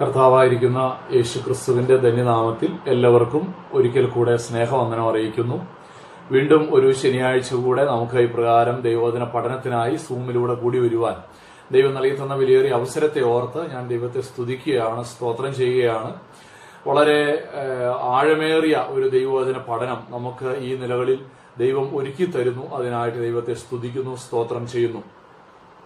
കർത്താവായിരിക്കുന്ന യേശു ക്രിസ്തുവിന്റെ ധന്യനാമത്തിൽ എല്ലാവർക്കും ഒരിക്കൽ കൂടെ സ്നേഹവന്ദനം അറിയിക്കുന്നു. വീണ്ടും ഒരു ശനിയാഴ്ച കൂടെ നമുക്ക് ഇപ്രകാരം ദൈവോധന പഠനത്തിനായി സൂമിലൂടെ കൂടി വരുവാൻ ദൈവം നൽകി തന്ന വലിയൊരു അവസരത്തെ ഓർത്ത് ഞാൻ ദൈവത്തെ സ്തുതിക്കുകയാണ് സ്തോത്രം ചെയ്യുകയാണ്. വളരെ ആഴമേറിയ ഒരു ദൈവവചന പഠനം നമുക്ക് ഈ നിലകളിൽ ദൈവം ഒരുക്കി തരുന്നു. അതിനായിട്ട് ദൈവത്തെ സ്തുതിക്കുന്നു സ്തോത്രം ചെയ്യുന്നു.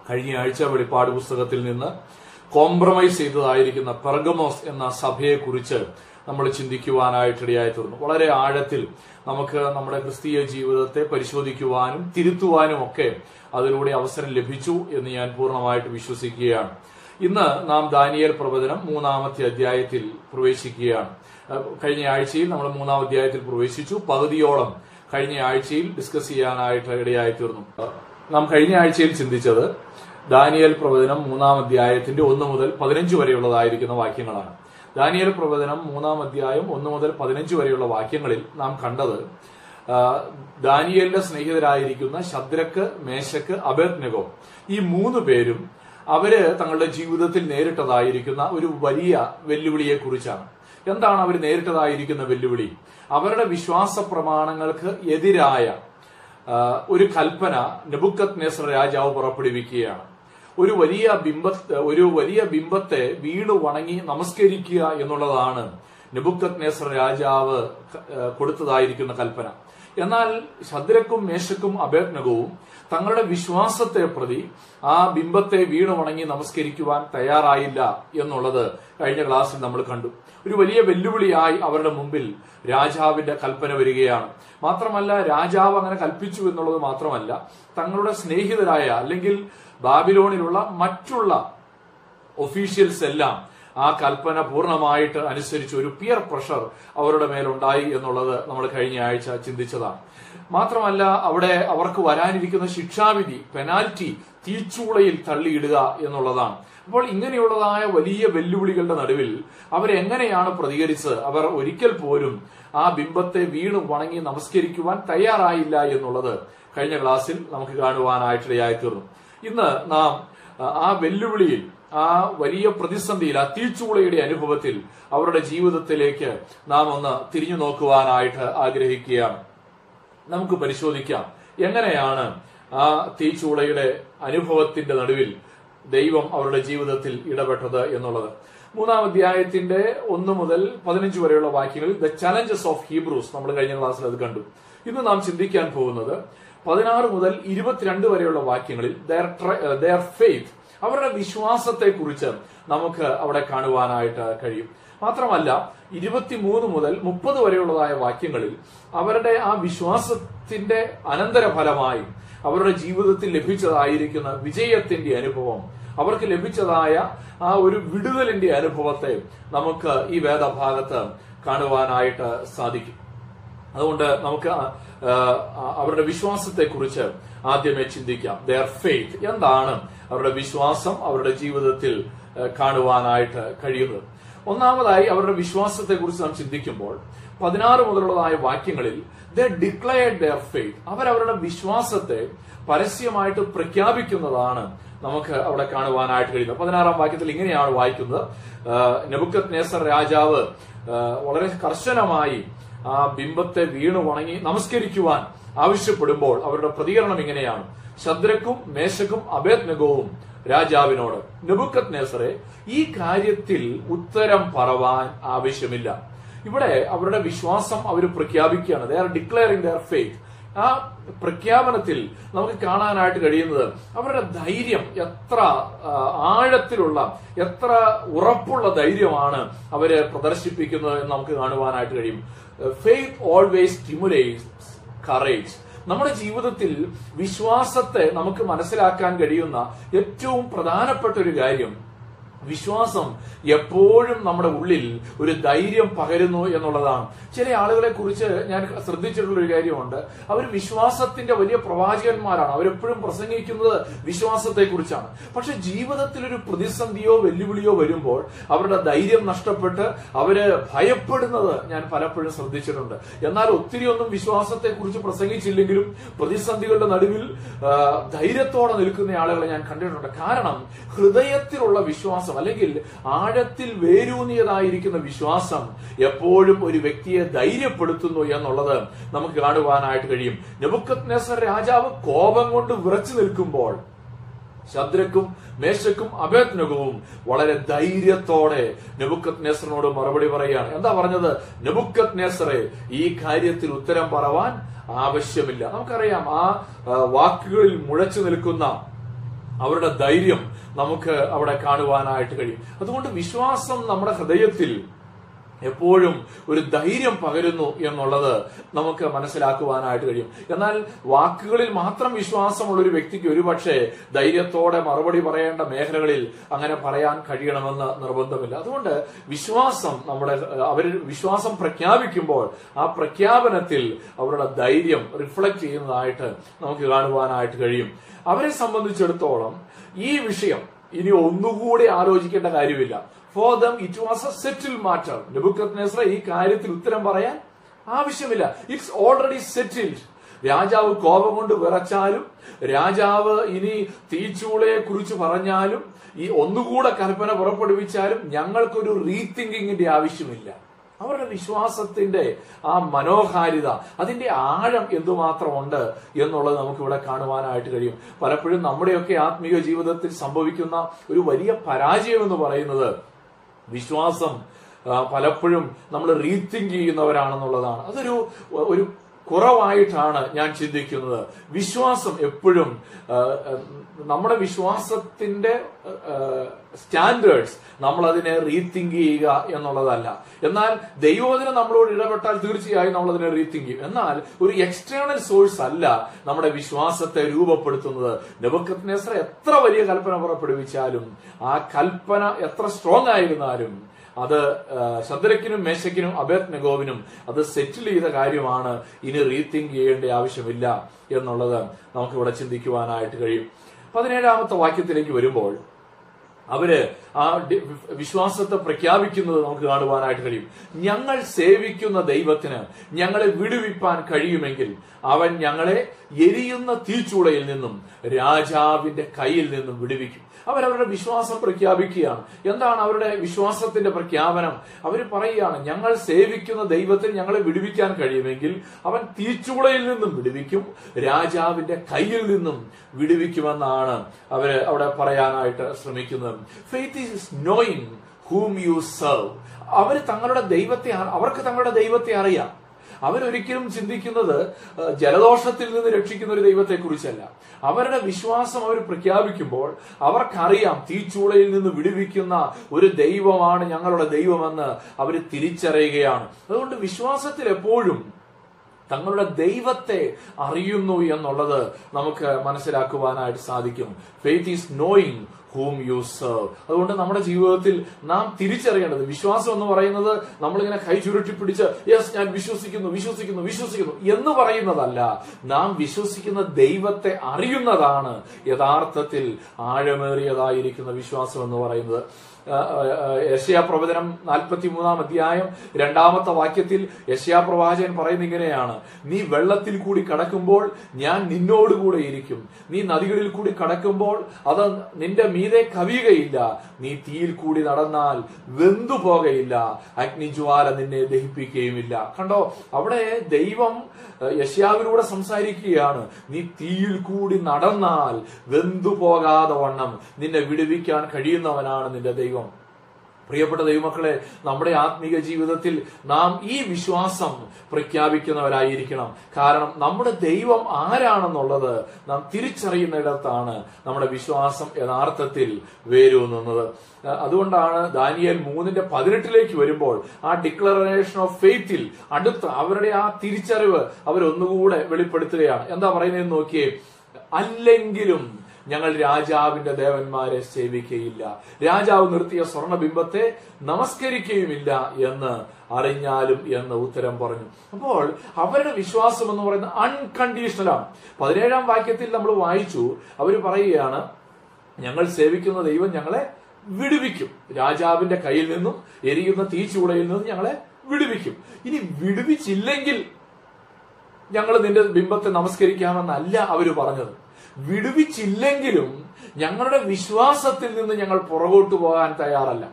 കഴിഞ്ഞ ആഴ്ച വെളിപ്പാട് പുസ്തകത്തിൽ നിന്ന് കോംപ്രമൈസ് ചെയ്തതായിരിക്കുന്ന പെർഗമോസ് എന്ന സഭയെക്കുറിച്ച് നമ്മൾ ചിന്തിക്കുവാനായിട്ടിടയായി തീർന്നു വളരെ ആഴത്തിൽ നമുക്ക് നമ്മുടെ ക്രിസ്തീയ ജീവിതത്തെ പരിശോധിക്കുവാനും തിരുത്തുവാനും ഒക്കെ അതിലൂടെ അവസരം ലഭിച്ചു എന്ന് ഞാൻ പൂർണമായിട്ട് വിശ്വസിക്കുകയാണ്. ഇന്ന് നാം ദാനിയേൽ പ്രവചനം മൂന്നാമത്തെ അധ്യായത്തിൽ പ്രവേശിക്കുകയാണ്. കഴിഞ്ഞ ആഴ്ചയിൽ നമ്മൾ മൂന്നാം അധ്യായത്തിൽ പ്രവേശിച്ചു. പകുതിയോളം കഴിഞ്ഞ ആഴ്ചയിൽ ഡിസ്കസ് ചെയ്യാനായിട്ട് ഇടയായി തീർന്നു നാം കഴിഞ്ഞ ആഴ്ചയിൽ ചിന്തിച്ചത് ദാനിയേൽ പ്രവചനം മൂന്നാം അധ്യായത്തിന്റെ ഒന്ന് മുതൽ പതിനഞ്ച് വരെയുള്ളതായിരിക്കുന്ന വാക്യങ്ങളാണ്. ദാനിയൽ പ്രവചനം മൂന്നാം അധ്യായം ഒന്ന് മുതൽ പതിനഞ്ച് വരെയുള്ള വാക്യങ്ങളിൽ നാം കണ്ടത് ദാനിയലിന്റെ സ്നേഹിതരായിരിക്കുന്ന ശദ്രക്ക് മേശക്ക് അബേദ്നഗോ ഈ മൂന്ന് പേരും അവർ തങ്ങളുടെ ജീവിതത്തിൽ നേരിട്ടതായിരിക്കുന്ന ഒരു വലിയ വെല്ലുവിളിയെ കുറിച്ചാണ് എന്താണ് അവർ നേരിട്ടതായിരിക്കുന്ന വെല്ലുവിളി? അവരുടെ വിശ്വാസ പ്രമാണങ്ങൾക്ക് എതിരായ ഒരു കൽപ്പന നെബുക്കത് നെസർ രാജാവ് പുറപ്പെടുവിക്കുകയാണ്. ഒരു വലിയ ബിംബ ഒരു വലിയ ബിംബത്തെ വീണു വണങ്ങി നമസ്കരിക്കുക എന്നുള്ളതാണ് നെബുക്കത് നെസർ രാജാവ് കൊടുത്തതായിരിക്കുന്ന കൽപ്പന. എന്നാൽ ശദ്രക്കും മേശക്കും അഭേദ്നകവും തങ്ങളുടെ വിശ്വാസത്തെ പ്രതി ആ ബിംബത്തെ വീണു വണങ്ങി നമസ്കരിക്കുവാൻ തയ്യാറായില്ല എന്നുള്ളത് കഴിഞ്ഞ ക്ലാസ്സിൽ നമ്മൾ കണ്ടു. ഒരു വലിയ വെല്ലുവിളിയായി അവരുടെ മുമ്പിൽ രാജാവിന്റെ കൽപ്പന വരികയാണ്. മാത്രമല്ല രാജാവ് അങ്ങനെ കൽപ്പിച്ചു എന്നുള്ളത് മാത്രമല്ല തങ്ങളുടെ സ്നേഹിതരായ അല്ലെങ്കിൽ ബാബിലോണിലുള്ള മറ്റുള്ള ഒഫീഷ്യൽസ് എല്ലാം ആ കൽപ്പന പൂർണമായിട്ട് അനുസരിച്ച് ഒരു പിയർ പ്രഷർ അവരുടെ മേലുണ്ടായി എന്നുള്ളത് നമ്മൾ കഴിഞ്ഞ ആഴ്ച ചിന്തിച്ചതാണ്. മാത്രമല്ല അവിടെ അവർക്ക് വരാനിരിക്കുന്ന ശിക്ഷാവിധി പെനാൽറ്റി തീച്ചൂളയിൽ തള്ളിയിടുക എന്നുള്ളതാണ്. അപ്പോൾ ഇങ്ങനെയുള്ളതായ വലിയ വെല്ലുവിളികളുടെ നടുവിൽ അവരെങ്ങനെയാണ് പ്രതികരിച്ച് അവർ ഒരിക്കൽ പോലും ആ ബിംബത്തെ വീണു വണങ്ങി നമസ്കരിക്കുവാൻ തയ്യാറായില്ല എന്നുള്ളത് കഴിഞ്ഞ ക്ലാസ്സിൽ നമുക്ക് കാണുവാനായിട്ടിടയായി തീർന്നു ഇന്ന് നാം ആ, വെല്ലുവിളിയിൽ ആ വലിയ പ്രതിസന്ധിയിൽ ആ തീച്ചുളയുടെ അനുഭവത്തിൽ അവരുടെ ജീവിതത്തിലേക്ക് നാം ഒന്ന് തിരിഞ്ഞു നോക്കുവാനായിട്ട് ആഗ്രഹിക്കുകയാണ്. നമുക്ക് പരിശോധിക്കാം. എങ്ങനെയാണ് ആ തീച്ചുളയുടെ അനുഭവത്തിന്റെ നടുവിൽ ദൈവം അവരുടെ ജീവിതത്തിൽ ഇടപെട്ടത് എന്നുള്ളത്? മൂന്നാം അധ്യായത്തിന്റെ ഒന്ന് മുതൽ പതിനഞ്ച് വരെയുള്ള വാക്യങ്ങളിൽ ദ ചലഞ്ചസ് ഓഫ് ഹീബ്രൂസ് നമ്മൾ കഴിഞ്ഞ ക്ലാസ്സിൽ അത് കണ്ടു. ഇന്ന് നാം ചിന്തിക്കാൻ പോകുന്നത് പതിനാറ് മുതൽ ഇരുപത്തിരണ്ട് വരെയുള്ള വാക്യങ്ങളിൽ ദയർ ഫെയ്ത്ത് അവരുടെ വിശ്വാസത്തെ കുറിച്ച് നമുക്ക് അവിടെ കാണുവാനായിട്ട് കഴിയും. മാത്രമല്ല ഇരുപത്തിമൂന്ന് മുതൽ മുപ്പത് വരെയുള്ളതായ വാക്യങ്ങളിൽ അവരുടെ ആ വിശ്വാസത്തിന്റെ അനന്തരഫലമായി അവരുടെ ജീവിതത്തിൽ ലഭിച്ചതായിരിക്കുന്ന വിജയത്തിന്റെ അനുഭവം അവർക്ക് ലഭിച്ചതായ ആ ഒരു വിടുതലിന്റെ അനുഭവത്തെ നമുക്ക് ഈ വേദഭാഗത്ത് കാണുവാനായിട്ട് സാധിക്കും. അതുകൊണ്ട് നമുക്ക് അവരുടെ വിശ്വാസത്തെക്കുറിച്ച് ആദ്യമേ ചിന്തിക്കാം. ദർ ഫെയ്ത്ത് എന്താണ്? അവരുടെ വിശ്വാസം അവരുടെ ജീവിതത്തിൽ കാണുവാനായിട്ട് കഴിയുന്നത്. ഒന്നാമതായി അവരുടെ വിശ്വാസത്തെ കുറിച്ച് നാം ചിന്തിക്കുമ്പോൾ പതിനാറ് മുതലുള്ളതായ വാക്യങ്ങളിൽ ദ ഡിക്ലയർഡ് ദർ ഫെയ്ത്ത് അവരവരുടെ വിശ്വാസത്തെ പരസ്യമായിട്ട് പ്രഖ്യാപിക്കുന്നതാണ് നമുക്ക് അവിടെ കാണുവാനായിട്ട് കഴിയുന്നത്. പതിനാറാം വാക്യത്തിൽ ഇങ്ങനെയാണ് വായിക്കുന്നത്. നെബുക്കത് നേസർ രാജാവ് വളരെ കർശനമായി ആ ബിംബത്തെ വീണു വണങ്ങി നമസ്കരിക്കുവാൻ ആവശ്യപ്പെടുമ്പോൾ അവരുടെ പ്രതികരണം ഇങ്ങനെയാണ്. ശദ്രക്കും മേശക്കും അഭേദ്നകവും രാജാവിനോട് നെബുക്കത് നേസറെ ഈ കാര്യത്തിൽ ഉത്തരം പറവാൻ ആവശ്യമില്ല. ഇവിടെ അവരുടെ വിശ്വാസം അവർ പ്രഖ്യാപിക്കുകയാണ്. They are declaring their faith ആ പ്രഖ്യാപനത്തിൽ നമുക്ക് കാണാനായിട്ട് കഴിയുന്നത് അവരുടെ ധൈര്യം എത്ര ആഴത്തിലുള്ള എത്ര ഉറപ്പുള്ള ധൈര്യമാണ് അവർ പ്രദർശിപ്പിക്കുന്നത് എന്ന് നമുക്ക് കാണുവാനായിട്ട് കഴിയും. ഫെയ്ത്ത് ഓൾവേസ് സ്റ്റിമുലേറ്റ്സ് കറേജ് നമ്മുടെ ജീവിതത്തിൽ വിശ്വാസത്തെ നമുക്ക് മനസ്സിലാക്കാൻ കഴിയുന്ന ഏറ്റവും പ്രധാനപ്പെട്ട ഒരു കാര്യം വിശ്വാസം എപ്പോഴും നമ്മുടെ ഉള്ളിൽ ഒരു ധൈര്യം പകരുന്നു എന്നുള്ളതാണ്. ചില ആളുകളെ കുറിച്ച് ഞാൻ ശ്രദ്ധിച്ചിട്ടുള്ള ഒരു കാര്യമുണ്ട്. അവർ വിശ്വാസത്തിന്റെ വലിയ പ്രവാചകന്മാരാണ്. അവരെപ്പോഴും പ്രസംഗിക്കുന്നത് വിശ്വാസത്തെ കുറിച്ചാണ് പക്ഷെ ജീവിതത്തിൽ ഒരു പ്രതിസന്ധിയോ വെല്ലുവിളിയോ വരുമ്പോൾ അവരുടെ ധൈര്യം നഷ്ടപ്പെട്ട് അവർ ഭയപ്പെടുന്നത് ഞാൻ പലപ്പോഴും ശ്രദ്ധിച്ചിട്ടുണ്ട്. എന്നാൽ ഒത്തിരി ഒന്നും വിശ്വാസത്തെ കുറിച്ച് പ്രസംഗിച്ചില്ലെങ്കിലും പ്രതിസന്ധികളുടെ നടുവിൽ ധൈര്യത്തോടെ നിൽക്കുന്ന ആളുകളെ ഞാൻ കണ്ടിട്ടുണ്ട്. കാരണം ഹൃദയത്തിലുള്ള വിശ്വാസം വിശ്വാസം അല്ലെങ്കിൽ ആഴത്തിൽ വേരൂന്നിയതായിരിക്കുന്ന വിശ്വാസം എപ്പോഴും ഒരു വ്യക്തിയെ ധൈര്യപ്പെടുത്തുന്നു എന്നുള്ളത് നമുക്ക് കാണുവാനായിട്ട് കഴിയും. നെബുക്കത് നെസർ രാജാവ് കോപം കൊണ്ട് വിറച്ചു നിൽക്കുമ്പോൾ ശദ്രക്കും മേശക്കും അഭേദ്നകവും വളരെ ധൈര്യത്തോടെ നെബുക്കത് നെസറിനോട് മറുപടി പറയുകയാണ്. എന്താ പറഞ്ഞത്? നെബുക്കത് നെസറെ ഈ കാര്യത്തിൽ ഉത്തരം പറവാൻ ആവശ്യമില്ല. നമുക്കറിയാം ആ ആ, വാക്കുകളിൽ മുഴച്ചു നിൽക്കുന്ന അവരുടെ ധൈര്യം നമുക്ക് അവിടെ കാണുവാനായിട്ട് കഴിയും. അതുകൊണ്ട് വിശ്വാസം നമ്മുടെ ഹൃദയത്തിൽ എപ്പോഴും ഒരു ധൈര്യം പകരുന്നു എന്നുള്ളത് നമുക്ക് മനസ്സിലാക്കുവാനായിട്ട് കഴിയും. എന്നാൽ വാക്കുകളിൽ മാത്രം വിശ്വാസമുള്ള ഒരു വ്യക്തിക്ക് ഒരുപക്ഷെ ധൈര്യത്തോടെ മറുപടി പറയേണ്ട മേഖലകളിൽ അങ്ങനെ പറയാൻ കഴിയണമെന്ന് നിർബന്ധമില്ല. അതുകൊണ്ട് വിശ്വാസം നമ്മുടെ അവർ വിശ്വാസം പ്രഖ്യാപിക്കുമ്പോൾ ആ പ്രഖ്യാപനത്തിൽ അവരുടെ ധൈര്യം റിഫ്ലക്ട് ചെയ്യുന്നതായിട്ട് നമുക്ക് കാണുവാനായിട്ട് കഴിയും. അവരെ സംബന്ധിച്ചിടത്തോളം ഈ വിഷയം ഇനി ഒന്നുകൂടി ആലോചിക്കേണ്ട കാര്യമില്ല. For them it was a settle matter നെബുക്കത് ഈ കാര്യത്തിൽ ഉത്തരം പറയാൻ ആവശ്യമില്ല. ഇറ്റ്സ് ഓൾറെഡി സെറ്റിൽഡ് രാജാവ് കോപം കൊണ്ട് വിറച്ചാലും രാജാവ് ഇനി തീച്ചൂളയെ കുറിച്ച് പറഞ്ഞാലും ഈ ഒന്നുകൂടെ കൽപ്പന പുറപ്പെടുവിച്ചാലും ഞങ്ങൾക്കൊരു റീതിങ്കിങ്ങിന്റെ ആവശ്യമില്ല. അവരുടെ വിശ്വാസത്തിന്റെ ആ മനോഹാരിത അതിന്റെ ആഴം എന്തുമാത്രമുണ്ട് എന്നുള്ളത് നമുക്കിവിടെ കാണുവാനായിട്ട് കഴിയും. പലപ്പോഴും നമ്മുടെയൊക്കെ ആത്മീയ ജീവിതത്തിൽ സംഭവിക്കുന്ന ഒരു വലിയ പരാജയം എന്ന് പറയുന്നത് വിശ്വാസം പലപ്പോഴും നമ്മൾ റീത്തിങ്ക് ചെയ്യുന്നവരാണെന്നുള്ളതാണ്. അതൊരു ഒരു കുറവായിട്ടാണ് ഞാൻ ചിന്തിക്കുന്നത്. വിശ്വാസം എപ്പോഴും നമ്മുടെ വിശ്വാസത്തിന്റെ സ്റ്റാൻഡേർഡ്സ് നമ്മൾ അതിനെ റീതിങ്ക് ചെയ്യുക എന്നുള്ളതല്ല. എന്നാൽ ദൈവോധനം നമ്മളോട് ഇടപെട്ടാൽ തീർച്ചയായും നമ്മൾ അതിനെ റീതിങ്ക് ചെയ്യും. എന്നാൽ ഒരു എക്സ്റ്റേണൽ സോഴ്സ് അല്ല നമ്മുടെ വിശ്വാസത്തെ രൂപപ്പെടുത്തുന്നത്. നെബക്കത്ത് എത്ര വലിയ കൽപ്പന പുറപ്പെടുവിച്ചാലും ആ കൽപ്പന എത്ര സ്ട്രോങ് ആയിരുന്നാലും അത് ശദ്രക്കിനും മേശക്കിനും അബേത് നെഗോവിനും അത് സെറ്റിൽ ചെയ്ത കാര്യമാണ്. ഇനി റീതിങ്ക് ചെയ്യേണ്ട ആവശ്യമില്ല എന്നുള്ളത് നമുക്കിവിടെ ചിന്തിക്കുവാനായിട്ട് കഴിയും. പതിനേഴാമത്തെ വാക്യത്തിലേക്ക് വരുമ്പോൾ അവർ ആ വിശ്വാസത്തെ പ്രഖ്യാപിക്കുന്നത് നമുക്ക് കാണുവാനായിട്ട് കഴിയും. ഞങ്ങൾ സേവിക്കുന്ന ദൈവത്തിന് ഞങ്ങളെ വിടുവിപ്പാൻ കഴിയുമെങ്കിൽ അവൻ ഞങ്ങളെ എരിയുന്ന തീച്ചൂളയിൽ നിന്നും രാജാവിന്റെ കയ്യിൽ നിന്നും വിടുവിക്കും. അവരവരുടെ വിശ്വാസം പ്രഖ്യാപിക്കുകയാണ്. എന്താണ് അവരുടെ വിശ്വാസത്തിന്റെ പ്രഖ്യാപനം? അവർ പറയുകയാണ് ഞങ്ങൾ സേവിക്കുന്ന ദൈവത്തിന് ഞങ്ങളെ വിടുവിക്കാൻ കഴിയുമെങ്കിൽ അവൻ തീച്ചുളയിൽ നിന്നും വിടുവിക്കും രാജാവിന്റെ കയ്യിൽ നിന്നും വിടുവിക്കുമെന്നാണ് അവർ അവിടെ പറയാനായിട്ട് ശ്രമിക്കുന്നത്. Faith is knowing whom you serve അവർ തങ്ങളുടെ ദൈവത്തെ അവർക്ക് തങ്ങളുടെ ദൈവത്തെ അറിയാം. അവരൊരിക്കലും ചിന്തിക്കുന്നത് ജലദോഷത്തിൽ നിന്ന് രക്ഷിക്കുന്ന ഒരു ദൈവത്തെ കുറിച്ചല്ല അവരുടെ വിശ്വാസം അവർ പ്രഖ്യാപിക്കുമ്പോൾ അവർക്കറിയാം തീച്ചൂളയിൽ നിന്ന് വിടുവിക്കുന്ന ഒരു ദൈവമാണ് ഞങ്ങളുടെ ദൈവമെന്ന് അവർ തിരിച്ചറിയുകയാണ്. അതുകൊണ്ട് വിശ്വാസത്തിൽ എപ്പോഴും തങ്ങളുടെ ദൈവത്തെ അറിയുന്നു എന്നുള്ളത് നമുക്ക് മനസ്സിലാക്കുവാനായിട്ട് സാധിക്കും. Faith is knowing whom you serve അതുകൊണ്ട് നമ്മുടെ ജീവിതത്തിൽ നാം തിരിച്ചറിയേണ്ടത് വിശ്വാസം എന്ന് പറയുന്നത് നമ്മളിങ്ങനെ കൈ ചുരുട്ടി പിടിച്ച് യെസ് ഞാൻ വിശ്വസിക്കുന്നു വിശ്വസിക്കുന്നു വിശ്വസിക്കുന്നു എന്ന് പറയുന്നതല്ല. നാം വിശ്വസിക്കുന്ന ദൈവത്തെ അറിയുന്നതാണ് യഥാർത്ഥത്തിൽ ആഴമേറിയതായിരിക്കുന്ന വിശ്വാസം എന്ന് പറയുന്നത്. യശയാ പ്രവചനം നാൽപ്പത്തി മൂന്നാം അധ്യായം രണ്ടാമത്തെ വാക്യത്തിൽ യശയാ പ്രവാചകൻ പറയുന്ന ഇങ്ങനെയാണ്. നീ വെള്ളത്തിൽ കൂടി കടക്കുമ്പോൾ ഞാൻ നിന്നോടുകൂടെ ഇരിക്കും. നീ നദികളിൽ കൂടി കടക്കുമ്പോൾ അത് നിന്റെ മീതെ കവിയുകയില്ല. നീ തീയിൽ കൂടി നടന്നാൽ വെന്തു പോകയില്ല. അഗ്നിജ്വാല നിന്നെ ദഹിപ്പിക്കുകയുമില്ല. കണ്ടോ അവിടെ ദൈവം യശയാവിലൂടെ സംസാരിക്കുകയാണ്. നീ തീയിൽ കൂടി നടന്നാൽ വെന്തു പോകാതെ വണ്ണം. നിന്നെ വിടുവിക്കാൻ കഴിയുന്നവനാണ് നിന്റെ ദൈവം. പ്രിയപ്പെട്ട ദൈവമക്കളെ നമ്മുടെ ആത്മീക ജീവിതത്തിൽ നാം ഈ വിശ്വാസം പ്രഖ്യാപിക്കുന്നവരായിരിക്കണം. കാരണം നമ്മുടെ ദൈവം ആരാണെന്നുള്ളത് നാം തിരിച്ചറിയുന്നിടത്താണ് നമ്മുടെ വിശ്വാസം യഥാർത്ഥത്തിൽ വേരൂന്നുന്നത്. അതുകൊണ്ടാണ് ദാനിയൽ മൂന്നിന്റെ പതിനെട്ടിലേക്ക് വരുമ്പോൾ ആ ഡിക്ലറേഷൻ ഓഫ് ഫെയ്ത്തിൽ അടുത്ത അവരുടെ ആ തിരിച്ചറിവ് അവരൊന്നുകൂടെ വെളിപ്പെടുത്തുകയാണ്. എന്താ പറയുന്നതെന്ന് നോക്കിയേ? അല്ലെങ്കിലും ഞങ്ങൾ രാജാവിന്റെ ദേവന്മാരെ സേവിക്കുകയില്ല രാജാവ് നിർത്തിയ സ്വർണബിംബത്തെ നമസ്കരിക്കുകയുമില്ല എന്ന് അറിഞ്ഞാലും എന്ന് ഉത്തരം പറഞ്ഞു. അപ്പോൾ അവരുടെ വിശ്വാസം എന്ന് പറയുന്നത് അൺകണ്ടീഷണലാണ് പതിനേഴാം വാക്യത്തിൽ നമ്മൾ വായിച്ചു. അവർ പറയുകയാണ് ഞങ്ങൾ സേവിക്കുന്ന ദൈവം ഞങ്ങളെ വിടുവിക്കും. രാജാവിന്റെ കയ്യിൽ നിന്നും എരിയുന്ന തീച്ചുടയിൽ നിന്നും ഞങ്ങളെ വിടുവിക്കും. ഇനി വിടുവിച്ചില്ലെങ്കിൽ ഞങ്ങൾ നിന്റെ ബിംബത്തെ നമസ്കരിക്കാമെന്നല്ല അവർ പറഞ്ഞത്. വിടുവിച്ചില്ലെങ്കിലും ഞങ്ങളുടെ വിശ്വാസത്തിൽ നിന്ന് ഞങ്ങൾ പുറകോട്ട് പോകാൻ തയ്യാറല്ല.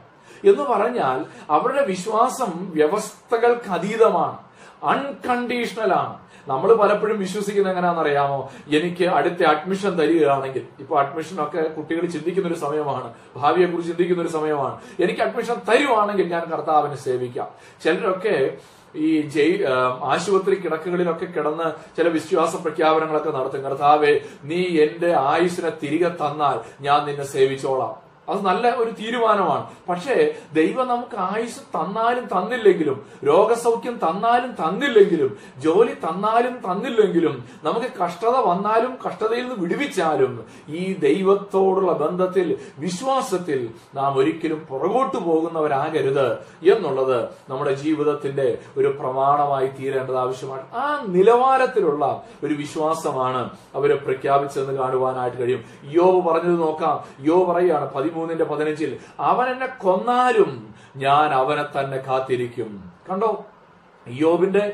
എന്ന് പറഞ്ഞാൽ അവരുടെ വിശ്വാസം വ്യവസ്ഥകൾക്ക് അതീതമാണ്. അൺകണ്ടീഷണൽ ആണ് നമ്മൾ പലപ്പോഴും വിശ്വസിക്കുന്ന എങ്ങനെയാണെന്ന് അറിയാമോ എനിക്ക് അടുത്ത അഡ്മിഷൻ തരികയാണെങ്കിൽ ഇപ്പൊ അഡ്മിഷനൊക്കെ കുട്ടികൾ ചിന്തിക്കുന്ന ഒരു സമയമാണ്. ഭാവിയെ കുറിച്ച് ചിന്തിക്കുന്ന ഒരു സമയമാണ്. എനിക്ക് അഡ്മിഷൻ തരുവാണെങ്കിൽ ഞാൻ കർത്താവിനെ സേവിക്കാം. ചിലരൊക്കെ ഈ ജയി ആശുപത്രി കിടക്കുകളിലൊക്കെ കിടന്ന് ചില വിശ്വാസ പ്രഖ്യാപനങ്ങളൊക്കെ നടത്തും. കർത്താവെ നീ എന്റെ ആയുസിനെ തിരികെ തന്നാൽ ഞാൻ നിന്നെ സേവിച്ചോളാം. അത് നല്ല ഒരു തീരുമാനമാണ്. പക്ഷേ ദൈവം നമുക്ക് ആയുസ് തന്നാലും തന്നില്ലെങ്കിലും രോഗസൗഖ്യം തന്നാലും തന്നില്ലെങ്കിലും ജോലി തന്നാലും തന്നില്ലെങ്കിലും നമുക്ക് കഷ്ടത വന്നാലും കഷ്ടതയിൽ നിന്ന് വിടുവിച്ചാലും ഈ ദൈവത്തോടുള്ള ബന്ധത്തിൽ വിശ്വാസത്തിൽ നാം ഒരിക്കലും പുറകോട്ട് പോകുന്നവരാകരുത് എന്നുള്ളത് നമ്മുടെ ജീവിതത്തിന്റെ ഒരു പ്രമാണമായി തീരേണ്ടത് ആവശ്യമാണ്. ആ നിലവാരത്തിലുള്ള ഒരു വിശ്വാസമാണ് അവരെ പ്രഖ്യാപിച്ചെന്ന് കാണുവാനായിട്ട് കഴിയും. യോബ് പറഞ്ഞത് നോക്കാം. യോ പറയാണ് പതിമൂന്നിന്റെ പതിനഞ്ചിൽ അവൻ എന്നെ കൊന്നാലും ഞാൻ അവനെ തന്നെ കാത്തിരിക്കും. കണ്ടോ? യോബിന്റെ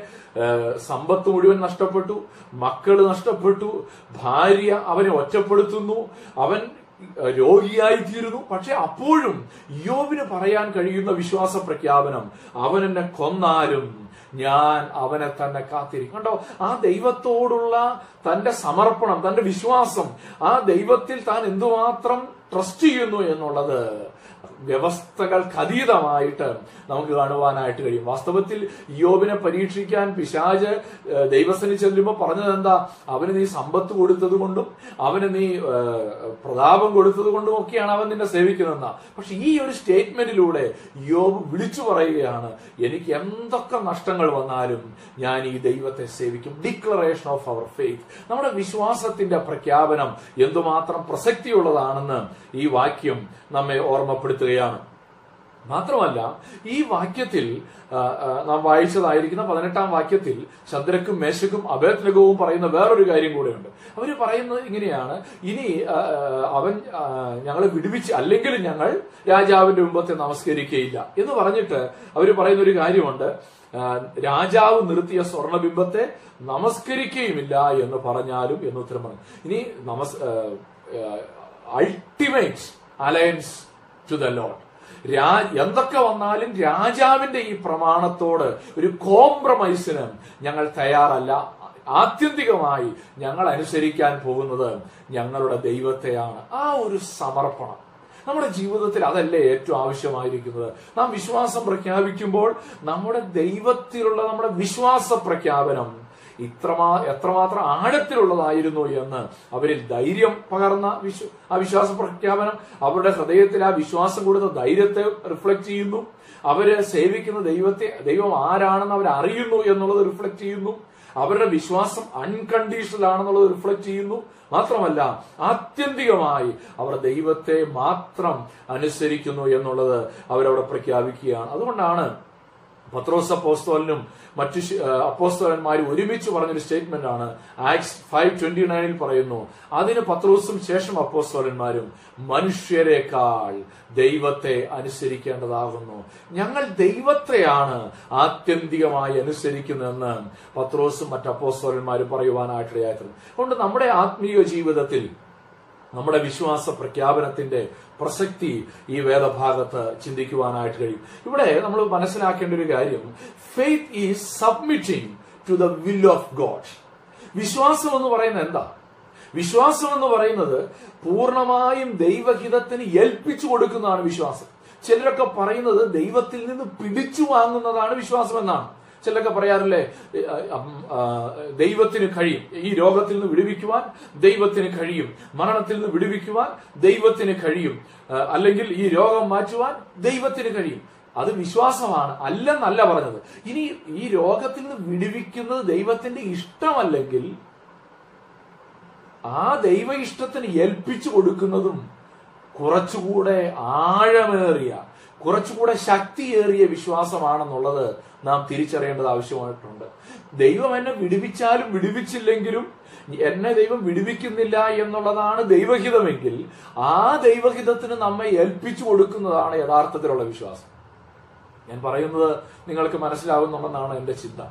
സമ്പത്ത് മുഴുവൻ നഷ്ടപ്പെട്ടു മക്കൾ നഷ്ടപ്പെട്ടു ഭാര്യ അവനെ ഒറ്റപ്പെടുത്തുന്നു അവൻ രോഗിയായി തീരുന്നു പക്ഷെ അപ്പോഴും യോബിന് പറയാൻ കഴിയുന്ന വിശ്വാസ പ്രഖ്യാപനം അവൻ എന്നെ കൊന്നാലും ഞാൻ അവനെ തന്നെ കാത്തിരിക്കും. കണ്ടോ ആ ദൈവത്തോടുള്ള തന്റെ സമർപ്പണം തന്റെ വിശ്വാസം ആ ദൈവത്തിൽ താൻ എന്തുമാത്രം ട്രസ്റ്റ് ചെയ്യുന്നു എന്നുള്ളത് വ്യവസ്ഥകൾക്ക് അതീതമായിട്ട് നമുക്ക് കാണുവാനായിട്ട് കഴിയും. വാസ്തവത്തിൽ യോബിനെ പരീക്ഷിക്കാൻ പിശാജ് ദൈവസനി ചെല്ലുമ്പോൾ പറഞ്ഞത് എന്താ അവന് നീ സമ്പത്ത് കൊടുത്തത് കൊണ്ടും അവന് നീ പ്രതാപം കൊടുത്തത് കൊണ്ടും ഒക്കെയാണ് അവൻ നിന്നെ സേവിക്കുന്നതെന്ന. പക്ഷെ ഈ ഒരു സ്റ്റേറ്റ്മെന്റിലൂടെ യോബ് വിളിച്ചു പറയുകയാണ് എനിക്ക് എന്തൊക്കെ നഷ്ടങ്ങൾ വന്നാലും ഞാൻ ഈ ദൈവത്തെ സേവിക്കും. ഡിക്ലറേഷൻ ഓഫ് അവർ ഫെയ്ത്ത് നമ്മുടെ വിശ്വാസത്തിന്റെ പ്രഖ്യാപനം എന്തുമാത്രം പ്രസക്തിയുള്ളതാണെന്ന് ഈ വാക്യം നമ്മെ ഓർമ്മപ്പെടുത്തുകയാണ് മാത്രമല്ല ഈ വാക്യത്തിൽ നാം വായിച്ചതായിരിക്കുന്ന പതിനെട്ടാം വാക്യത്തിൽ ചന്ദ്രക്കും മേശക്കും അഭേദ്നകവും പറയുന്ന വേറൊരു കാര്യം കൂടെയുണ്ട്. അവർ പറയുന്നത് ഇങ്ങനെയാണ്. ഇനി അവൻ ഞങ്ങളെ വിടുവിച്ച് അല്ലെങ്കിൽ ഞങ്ങൾ രാജാവിന്റെ മുമ്പത്തെ നമസ്കരിക്കുകയില്ല എന്ന് പറഞ്ഞിട്ട് അവർ പറയുന്ന ഒരു കാര്യമുണ്ട് രാജാവ് നിർത്തിയ സ്വർണബിംബത്തെ നമസ്കരിക്കുകയുമില്ല എന്ന് പറഞ്ഞാലും എന്ന് ഉത്തരം പറഞ്ഞു. ഇനി നമസ് ultimate alliance to the lord രാ എന്തൊക്കെ വന്നാലും രാജാവിന്റെ ഈ പ്രമാണത്തോട് ഒരു കോംപ്രമൈസിന് ഞങ്ങൾ തയ്യാറല്ല. ആത്യന്തികമായി ഞങ്ങൾ അനുസരിക്കാൻ പോകുന്നത് ഞങ്ങളുടെ ദൈവത്തെയാണ്. ആ ഒരു സമർപ്പണം. നമ്മുടെ ജീവിതത്തിൽ അതല്ലേ ഏറ്റവും ആവശ്യമായിരിക്കുന്നത്? നാം വിശ്വാസം പ്രഖ്യാപിക്കുമ്പോൾ നമ്മുടെ ദൈവത്തിലുള്ള നമ്മുടെ വിശ്വാസ പ്രഖ്യാപനം ഇത്രമാ എത്രമാത്രം ആഴത്തിലുള്ളതായിരുന്നു എന്ന് അവരിൽ ധൈര്യം പകർന്ന വിശ്വ ആ വിശ്വാസ പ്രഖ്യാപനം. അവരുടെ ഹൃദയത്തിൽ ആ വിശ്വാസം കൊടുത്ത ധൈര്യത്തെ റിഫ്ലക്ട് ചെയ്യുന്നു. അവർ സേവിക്കുന്ന ദൈവത്തെ ദൈവം ആരാണെന്ന് അവർ അറിയുന്നു എന്നുള്ളത് റിഫ്ലക്ട് ചെയ്യുന്നു. അവരുടെ വിശ്വാസം അൺകണ്ടീഷണൽ ആണെന്നുള്ളത് റിഫ്ലക്ട് ചെയ്യുന്നു. മാത്രമല്ല ആത്യന്തികമായി അവർ ദൈവത്തെ മാത്രം അനുസരിക്കുന്നു എന്നുള്ളത് അവരവിടെ പ്രഖ്യാപിക്കുകയാണ്. അതുകൊണ്ടാണ് പത്രോസ് അപ്പോസ്തോലിനും മറ്റു അപ്പോസ്തോലന്മാരും ഒരുമിച്ച് പറഞ്ഞൊരു സ്റ്റേറ്റ്മെന്റ് ആണ് ആക്സ് ഫൈവ് ട്വന്റി നയനിൽ പറയുന്നു അതിന് പത്രോസും ശേഷം അപ്പോസ്തോലന്മാരും മനുഷ്യരെക്കാൾ ദൈവത്തെ അനുസരിക്കേണ്ടതാകുന്നു. ഞങ്ങൾ ദൈവത്തെയാണ് ആത്യന്തികമായി അനുസരിക്കുന്നതെന്ന് പത്രോസും മറ്റു അപ്പോസ്തോലന്മാരും പറയുവാനായിട്ടിടയായിട്ടുണ്ട്. അതുകൊണ്ട് നമ്മുടെ ആത്മീയ ജീവിതത്തിൽ നമ്മുടെ വിശ്വാസ പ്രഖ്യാപനത്തിന്റെ പ്രസക്തി ഈ വേദഭാഗത്ത് ചിന്തിക്കുവാനായിട്ട് കഴിയും. ഇവിടെ നമ്മൾ മനസ്സിലാക്കേണ്ട ഒരു കാര്യം faith is submitting to the will of God വിശ്വാസം എന്ന് പറയുന്നത് എന്താ? വിശ്വാസം എന്ന് പറയുന്നത് പൂർണമായും ദൈവഹിതത്തിന് ഏൽപ്പിച്ചു കൊടുക്കുന്നതാണ് വിശ്വാസം. ചിലരൊക്കെ പറയുന്നത് ദൈവത്തിൽ നിന്ന് പിടിച്ചു വാങ്ങുന്നതാണ് വിശ്വാസം എന്നാണ് ചിലരൊക്കെ പറയാറില്ലേ ദൈവത്തിന് കഴിയും. ഈ രോഗത്തിൽ നിന്ന് വിടുവിക്കുവാൻ ദൈവത്തിന് കഴിയും. മരണത്തിൽ നിന്ന് വിടുവിക്കുവാൻ ദൈവത്തിന് കഴിയും. അല്ലെങ്കിൽ ഈ രോഗം മാറ്റുവാൻ ദൈവത്തിന് കഴിയും. അത് വിശ്വാസമാണ് അല്ലെന്നല്ല പറഞ്ഞത്. ഇനി ഈ രോഗത്തിൽ നിന്ന് വിടുവിക്കുന്നത് ദൈവത്തിന്റെ ഇഷ്ടമല്ലെങ്കിൽ ആ ദൈവ ഇഷ്ടത്തിന് ഏൽപ്പിച്ചു കൊടുക്കുന്നതും കുറച്ചുകൂടെ ആഴമേറിയ കുറച്ചുകൂടെ ശക്തിയേറിയ വിശ്വാസമാണെന്നുള്ളത് നാം തിരിച്ചറിയേണ്ടത് ആവശ്യമായിട്ടുണ്ട്. ദൈവം എന്നെ വിടുവിച്ചാലും വിടുവിച്ചില്ലെങ്കിലും എന്നെ ദൈവം വിടുവിക്കുന്നില്ല എന്നുള്ളതാണ് ദൈവഹിതമെങ്കിൽ ആ ദൈവഹിതത്തിന് നമ്മെ ഏൽപ്പിച്ചു കൊടുക്കുന്നതാണ് യഥാർത്ഥത്തിലുള്ള വിശ്വാസം. ഞാൻ പറയുന്നത് നിങ്ങൾക്ക് മനസ്സിലാവുന്നുണ്ടെന്നാണ് എന്റെ ചിന്ത.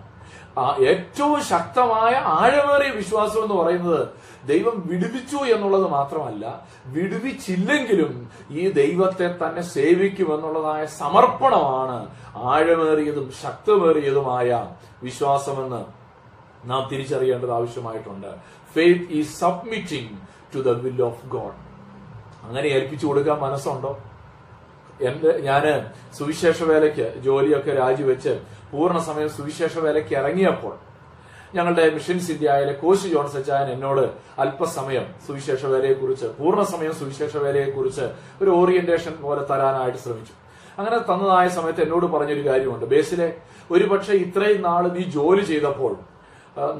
ഏറ്റവും ശക്തമായ ആഴമേറിയ വിശ്വാസം എന്ന് പറയുന്നത് ദൈവം വിടുവിച്ചു എന്നുള്ളത് മാത്രമല്ല വിടുവിച്ചില്ലെങ്കിലും ഈ ദൈവത്തെ തന്നെ സേവിക്കുമെന്നുള്ളതായ സമർപ്പണമാണ് ആഴമേറിയതും ശക്തമേറിയതുമായ വിശ്വാസമെന്ന് നാം തിരിച്ചറിയേണ്ടത് ആവശ്യമായിട്ടുണ്ട്. Faith is submitting to the will of God അങ്ങനെ ഏൽപ്പിച്ചു കൊടുക്കാൻ മനസ്സുണ്ടോ? എന്റെ ഞാൻ സുവിശേഷ വേലയ്ക്ക് ജോലിയൊക്കെ രാജിവെച്ച് പൂർണ സമയം സുവിശേഷ വേലയ്ക്ക് ഇറങ്ങിയപ്പോൾ ഞങ്ങളുടെ മിഷൻസ് ഇന്ത്യയിലെ കോശി ജോൺസ് സച്ചായൻ എന്നോട് അല്പസമയം സുവിശേഷ വേലയെക്കുറിച്ച് പൂർണ സമയം സുവിശേഷ വേലയെക്കുറിച്ച് ഒരു ഓറിയന്റേഷൻ പോലെ തരാനായിട്ട് ശ്രമിച്ചു. അങ്ങനെ തന്നതായ സമയത്ത് എന്നോട് പറഞ്ഞൊരു കാര്യമുണ്ട്. ബേസിലെ ഒരുപക്ഷെ ഇത്രയും നാൾ നീ ജോലി ചെയ്തപ്പോൾ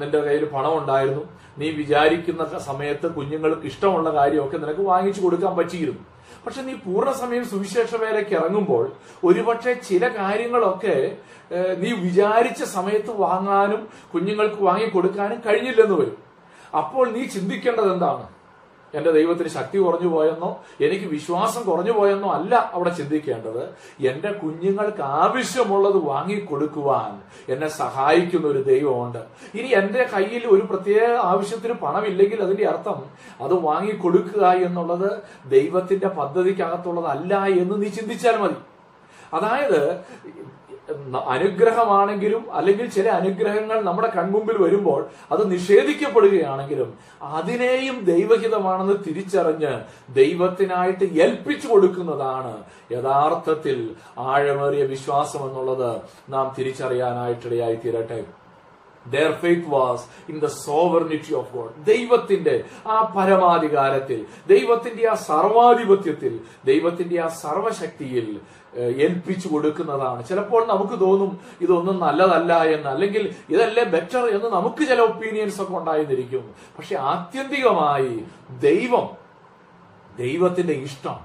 നിന്റെ കയ്യിൽ പണം ഉണ്ടായിരുന്നു. നീ വിചാരിക്കുന്ന സമയത്ത് കുഞ്ഞുങ്ങൾക്ക് ഇഷ്ടമുള്ള കാര്യമൊക്കെ നിനക്ക് വാങ്ങിച്ചു കൊടുക്കാൻ പറ്റിയിരുന്നു. പക്ഷെ നീ പൂർണസമയം സുവിശേഷ വേലയ്ക്ക് ഇറങ്ങുമ്പോൾ ഒരുപക്ഷെ ചില കാര്യങ്ങളൊക്കെ നീ വിചാരിച്ച സമയത്ത് വാങ്ങാനും കുഞ്ഞുങ്ങൾക്ക് വാങ്ങി കൊടുക്കാനും കഴിഞ്ഞില്ലെന്ന് വരും. അപ്പോൾ നീ ചിന്തിക്കേണ്ടത് എന്താണ് എന്റെ ദൈവത്തിന് ശക്തി കുറഞ്ഞു പോയെന്നോ എനിക്ക് വിശ്വാസം കുറഞ്ഞു പോയെന്നോ അല്ല അവിടെ ചിന്തിക്കേണ്ടത്. എന്റെ കുഞ്ഞുങ്ങൾക്ക് ആവശ്യമുള്ളത് വാങ്ങിക്കൊടുക്കുവാൻ എന്നെ സഹായിക്കുന്ന ഒരു ദൈവമുണ്ട്. ഇനി എന്റെ കയ്യിൽ ഒരു പ്രത്യേക ആവശ്യത്തിന് പണമില്ലെങ്കിൽ അതിന്റെ അർത്ഥം അത് വാങ്ങിക്കൊടുക്കുക എന്നുള്ളത് ദൈവത്തിന്റെ പദ്ധതിക്കകത്തുള്ളതല്ല എന്ന് നീ ചിന്തിച്ചാൽ മതി. അതായത് അനുഗ്രഹമാണെങ്കിലും അല്ലെങ്കിൽ ചില അനുഗ്രഹങ്ങൾ നമ്മുടെ കൺമുമ്പിൽ വരുമ്പോൾ അത് നിഷേധിക്കപ്പെടുകയാണെങ്കിലും അതിനെയും ദൈവഹിതമാണെന്ന് തിരിച്ചറിഞ്ഞ് ദൈവത്തിനായിട്ട് ഏൽപ്പിച്ചു കൊടുക്കുന്നതാണ് യഥാർത്ഥത്തിൽ ആഴമേറിയ വിശ്വാസം എന്നുള്ളത് നാം തിരിച്ചറിയാനായിട്ടിടയായി തീരട്ടെ. Their faith was in the sovereignty of God. ദൈവത്തിന്റെ ആ പരമാധികാരത്തിൽ ദൈവത്തിന്റെ ആ സർവാധിപത്യത്തിൽ ദൈവത്തിന്റെ ആ സർവശക്തിയിൽ ഏൽപ്പിച്ചു കൊടുക്കുന്നതാണ്. ചിലപ്പോൾ നമുക്ക് തോന്നും ഇതൊന്നും നല്ലതല്ല എന്ന്. അല്ലെങ്കിൽ ഇതല്ലേ ബെറ്റർ എന്ന് നമുക്ക് ചില ഒപ്പീനിയൻസ് ഒക്കെ ഉണ്ടായിരുന്നിരിക്കും പക്ഷെ ആത്യന്തികമായി ദൈവം ദൈവത്തിന്റെ ഇഷ്ടം.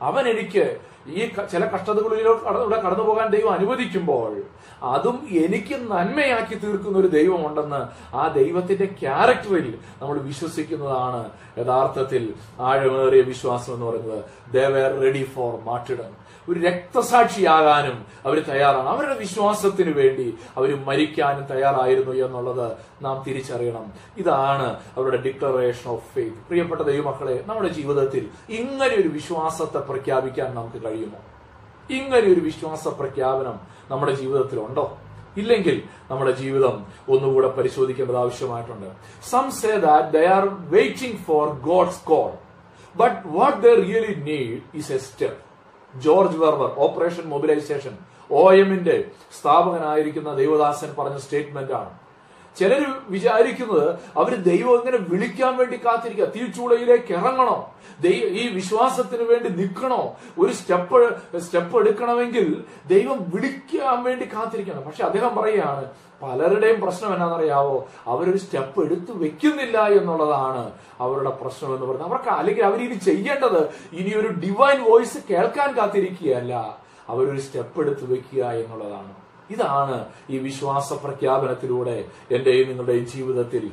അവൻ എനിക്ക് ഈ ചില കഷ്ടതകളിലൂടെ കടന്നു പോകാൻ ദൈവം അനുവദിക്കുമ്പോൾ അതും എനിക്ക് നന്മയാക്കി തീർക്കുന്ന ഒരു ദൈവമുണ്ടെന്ന് ആ ദൈവത്തിന്റെ ക്യാരക്ടറിൽ നമ്മൾ വിശ്വസിക്കുന്നതാണ് യഥാർത്ഥത്തിൽ ആഴമേറിയ വിശ്വാസം എന്ന് പറയുന്നത്. ദേ റെഡി ഫോർ മാർട്ടിഡം ഒരു രക്തസാക്ഷിയാകാനും അവർ തയ്യാറാണ്. അവരുടെ വിശ്വാസത്തിന് വേണ്ടി അവർ മരിക്കാനും തയ്യാറായിരുന്നു എന്നുള്ളത് നാം തിരിച്ചറിയണം. ഇതാണ് അവരുടെ ഡിക്ലറേഷൻ ഓഫ് ഫെയ്ത്ത് പ്രിയപ്പെട്ട ദൈവമക്കളെ നമ്മുടെ ജീവിതത്തിൽ ഇങ്ങനെ ഒരു വിശ്വാസത്തെ പ്രഖ്യാപിക്കാൻ നമുക്ക് കഴിയുമോ ഇങ്ങനെ ഒരു വിശ്വാസ പ്രഖ്യാപനം നമ്മുടെ ജീവിതത്തിൽ ഉണ്ടോ ഇല്ലെങ്കിൽ നമ്മുടെ ജീവിതം ഒന്നുകൂടെ പരിശോധിക്കേണ്ടത് ആവശ്യമായിട്ടുണ്ട്. Some say that they are waiting for God's call but what they really need is a step George Verwer Operation Mobilisation O എമ്മിന്റെ സ്ഥാപകനായിരിക്കുന്ന ദേവദാസൻ പറഞ്ഞ സ്റ്റേറ്റ്മെന്റ് ആണ്. ചിലർ വിചാരിക്കുന്നത് അവർ ദൈവം ഇങ്ങനെ വിളിക്കാൻ വേണ്ടി കാത്തിരിക്കുക? തീച്ചൂളയിലേക്ക് ഇറങ്ങണോ? ദൈവം ഈ വിശ്വാസത്തിന് വേണ്ടി നിൽക്കണോ? ഒരു സ്റ്റെപ്പ് സ്റ്റെപ്പ് എടുക്കണമെങ്കിൽ ദൈവം വിളിക്കാൻ വേണ്ടി കാത്തിരിക്കണം. പക്ഷെ അദ്ദേഹം പറയുകയാണ് പലരുടെയും പ്രശ്നം എന്നാണെന്നറിയാവോ? അവരൊരു സ്റ്റെപ്പ് എടുത്തു വെക്കുന്നില്ല എന്നുള്ളതാണ് അവരുടെ പ്രശ്നം എന്ന് പറയുന്നത്. അവർക്ക് അല്ലെങ്കിൽ അവരിനി ചെയ്യേണ്ടത് ഇനി ഒരു ഡിവൈൻ വോയിസ് കേൾക്കാൻ കാത്തിരിക്കുകയല്ല. അവരൊരു സ്റ്റെപ്പ് എടുത്തു വെക്കുക എന്നുള്ളതാണ്. ഇതാണ് ഈ വിശ്വാസ പ്രഖ്യാപനത്തിലൂടെ എന്റെയും നിങ്ങളുടെയും ജീവിതത്തിൽ